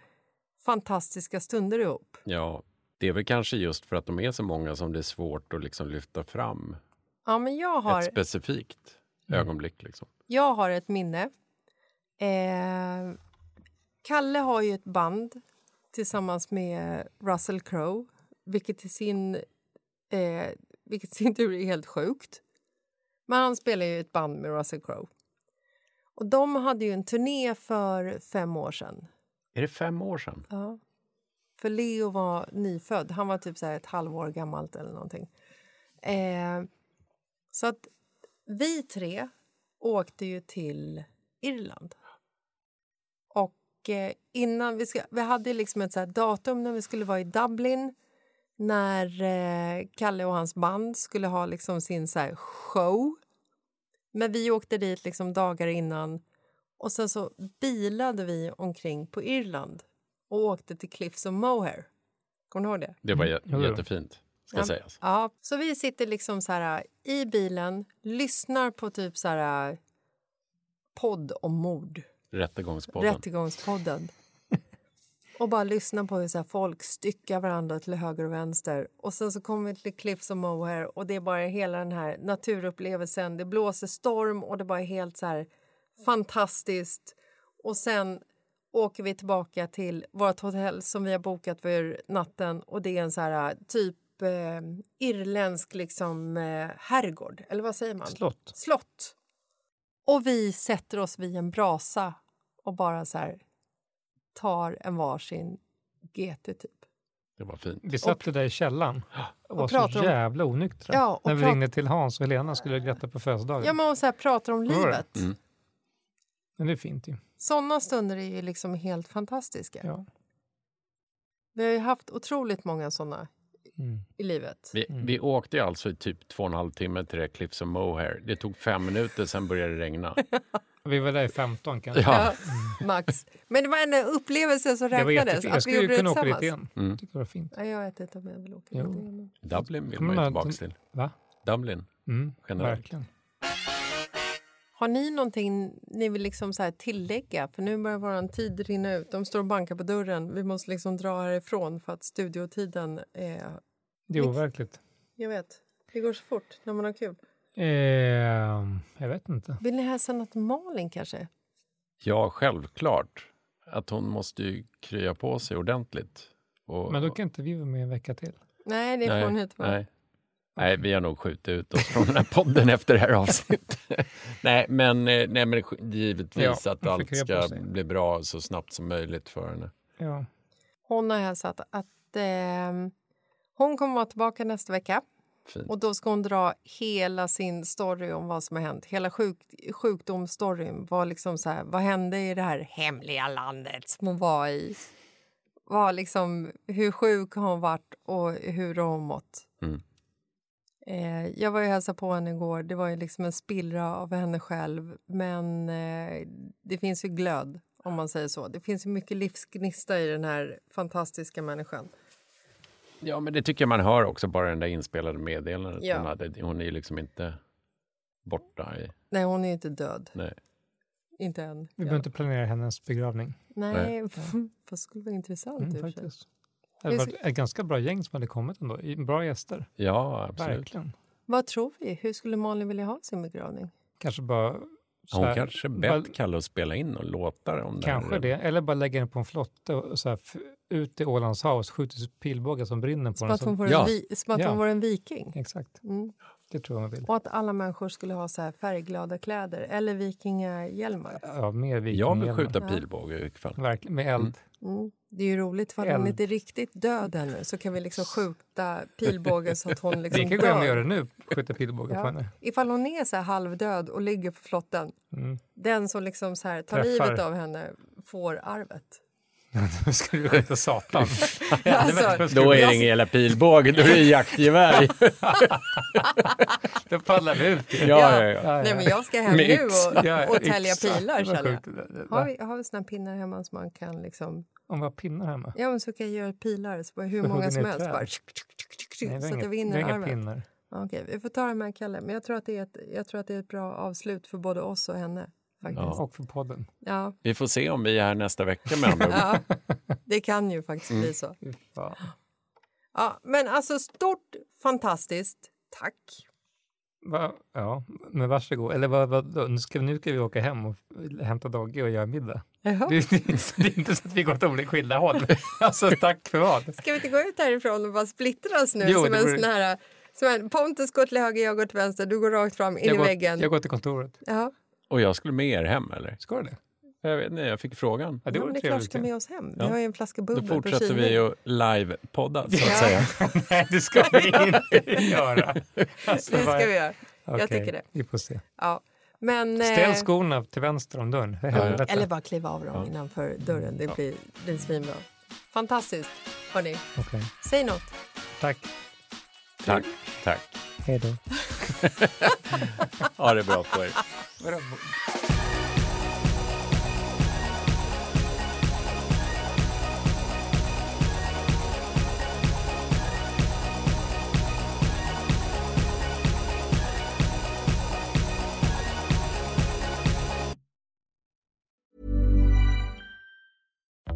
fantastiska stunder ihop. Ja, det är väl kanske just för att de är så många som det är svårt att liksom lyfta fram Ja, men jag har, ett specifikt ögonblick. Liksom. jag har ett minne. Eh, Kalle har ju ett band tillsammans med Russell Crowe vilket i sin, eh, vilket i sin tur är helt sjukt. Men han spelar ju ett band med Russell Crowe. Och de hade ju en turné för fem år sedan. Är det fem år sedan? Ja. För Leo var nyfödd. Han var typ så ett halvår gammalt eller någonting. Eh, så att vi tre åkte ju till Irland. Och eh, innan vi, ska, vi hade liksom ett så datum när vi skulle vara i Dublin när eh, Kalle och hans band skulle ha liksom sin så här show. Men vi åkte dit liksom dagar innan och sen så bilade vi omkring på Irland och åkte till Cliffs of Moher. Kommer du ihåg det? Det var jo. jättefint, ska Ja, sägas. Ja, så vi sitter liksom så här i bilen, lyssnar på typ så här podd om mord. Rättegångspodden. Rättegångspodden. Och bara lyssnar på hur så folk styckar varandra till höger och vänster. Och sen så kommer vi till Cliffs of Moher och det är bara hela den här naturupplevelsen. Det blåser storm och det bara är helt så här fantastiskt. Och sen åker vi tillbaka till vårt hotell som vi har bokat för natten och det är en så här typ eh, irländsk liksom eh, herrgård, eller vad säger man? Slott. Slott. Och vi sätter oss vid en brasa och bara så här tar en varsin GT typ. Det var fint. Vi satt där i källaren och var så om- jävla onyktra. Ja, och när vi prat- ringde till Hans och Helena skulle gratta på födelsedagen. Ja, men och så här pratar om livet. Mm. Men det är fint ju. Såna stunder är ju liksom helt fantastiska. Ja. Vi har ju haft otroligt många såna Mm. i livet. Vi, vi åkte alltså i typ två och en halv timme till det Cliffs of Moher. Det tog fem minuter, sen började det regna. Vi var där i 15 kanske. Ja. Max. Men det var en upplevelse som Det var räknades. jättefint. att Jag skulle kunna det åka dit igen. Mm. det var fint. Ja, jag vet inte om jag vill åka dit igen. Dublin vill man ju tillbaka till- till. Va? Dublin. Mm, Generellt. verkligen. Har ni någonting ni vill liksom så här tillägga? För nu börjar vår tid rinna ut. De står och bankar på dörren. Vi måste liksom dra härifrån för att studiotiden är... Det är overkligt. Jag vet. Det går så fort när man har kul. Eh, jag vet inte. Vill ni hälsa något Malin kanske? Ja, självklart. Att hon måste ju krya på sig ordentligt. Och, Men då kan inte vi vara med en vecka till. Nej, det får hon inte vara. nej. nej, vi har nog skjutit ut oss från den här podden efter det här avsnittet. nej, men, eh, nej, men givetvis Ja, att allt ska bli bra så snabbt som möjligt för henne. Ja. Hon har hälsat att eh, hon kommer vara tillbaka nästa vecka fint. Och då ska hon dra hela sin story om vad som har hänt. Hela sjuk, sjukdomsstoryn. Vad, liksom så här, vad hände i det här hemliga landet som hon var i? Vad liksom, hur sjuk har hon varit och hur har hon mått? Mm. Eh, jag var ju hälsade på henne igår. Det var ju liksom en spillra av henne själv. Men eh, det finns ju glöd, om man säger så. Det finns ju mycket livsgnista i den här fantastiska människan. Ja, men det tycker jag man hör också bara den där inspelade meddelandet. Ja. Hon, hade, hon är ju liksom inte borta. I, Nej, hon är inte död. nej. Inte än. Vi behöver inte planera hennes begravning. Nej, fast det skulle vara intressant. Mm, faktiskt. Det varit ett ganska bra gäng som hade kommit ändå. Bra gäster. Ja, absolut. Verkligen. Vad tror vi? Hur skulle Malin vilja ha sin begravning? Kanske bara... så Hon här- kanske bett Kalle att spela in och låtar om Kanske det. det. här. Eller bara lägga den på en flotte och så här, ut i Ålands hav och skjuter pilbågar som brinner på Som den. att var en, vi, som att hon var en viking? Exakt. Mm. Det tror jag man vill. Och att alla människor skulle ha så här färgglada kläder eller vikingahjälmar. Ja, mer viking. Jag vill skjuta pilbåge i vilket fall. Verkligen, med eld. Mm. Det är ju roligt, för hon inte är riktigt död ännu så kan vi liksom skjuta pilbågen så att hon liksom Vi kan gå hem och göra det nu. Skjuta pilbåge på Ja. henne. Ifall hon är så här halvdöd och ligger på flotten, Mm. den som liksom så här tar Träffar. livet av henne får arvet. Då ska du skjuta satan. Alltså, Då är det ingen jävla pilbåge, då är det jaktgevär. Då paddlar vi ut. Ja, ja, ja. Nej, men jag ska hem nu och, Ja, och tälja pilar. Känner jag. Har vi, har vi såna pinnar hemma som man kan liksom... Om vi har pinnar hemma? Ja, men så kan jag göra pilar. Så bara hur För många som helst. Nej, så att jag vi vinner arvet. pinnar. Ja, Okej, vi får ta det med Kalle. Men jag tror, att det är ett, jag tror att det är ett bra avslut för både oss och henne. Faktiskt. Ja. Och för podden. Ja. Vi får se om vi är här nästa vecka med andra ja, det kan ju faktiskt bli så. Ja, men alltså stort, fantastiskt. Tack. Va? Ja, men varsågod. Eller vad, vad, nu, ska, nu ska vi åka hem och hämta Dogge och göra middag. Jaha. Det, det, det är inte så att vi går åt olika skilda håll. Alltså tack för vad. Ska vi inte gå ut härifrån och bara splittras nu? Jo, som en sån här... Som en, Pontus går till höger, jag går till vänster. Du går rakt fram, in jag i går, väggen. Jag går till kontoret. Ja, Och jag skulle med er hem eller? Ska du det? Jag vet inte, jag fick frågan. Ja, det ja, vore men det är klart trevligt. ska med oss hem. Vi Ja. har ju en flaska Då bubbel på fortsätter vi att live-podda så att Ja. säga. Nej, det ska vi inte göra. Alltså, Det ska vi göra. Jag tycker det. Vi får se. Ja. Men, eh, Ställ skorna till vänster om dörren. Eller bara kliva av dem Ja. innanför dörren. Det blir, det blir svinbra. Fantastiskt. Hörni, Okej. säg något. Tack. Tack. Tack. Hej då. Ha det bra på er. Bueno,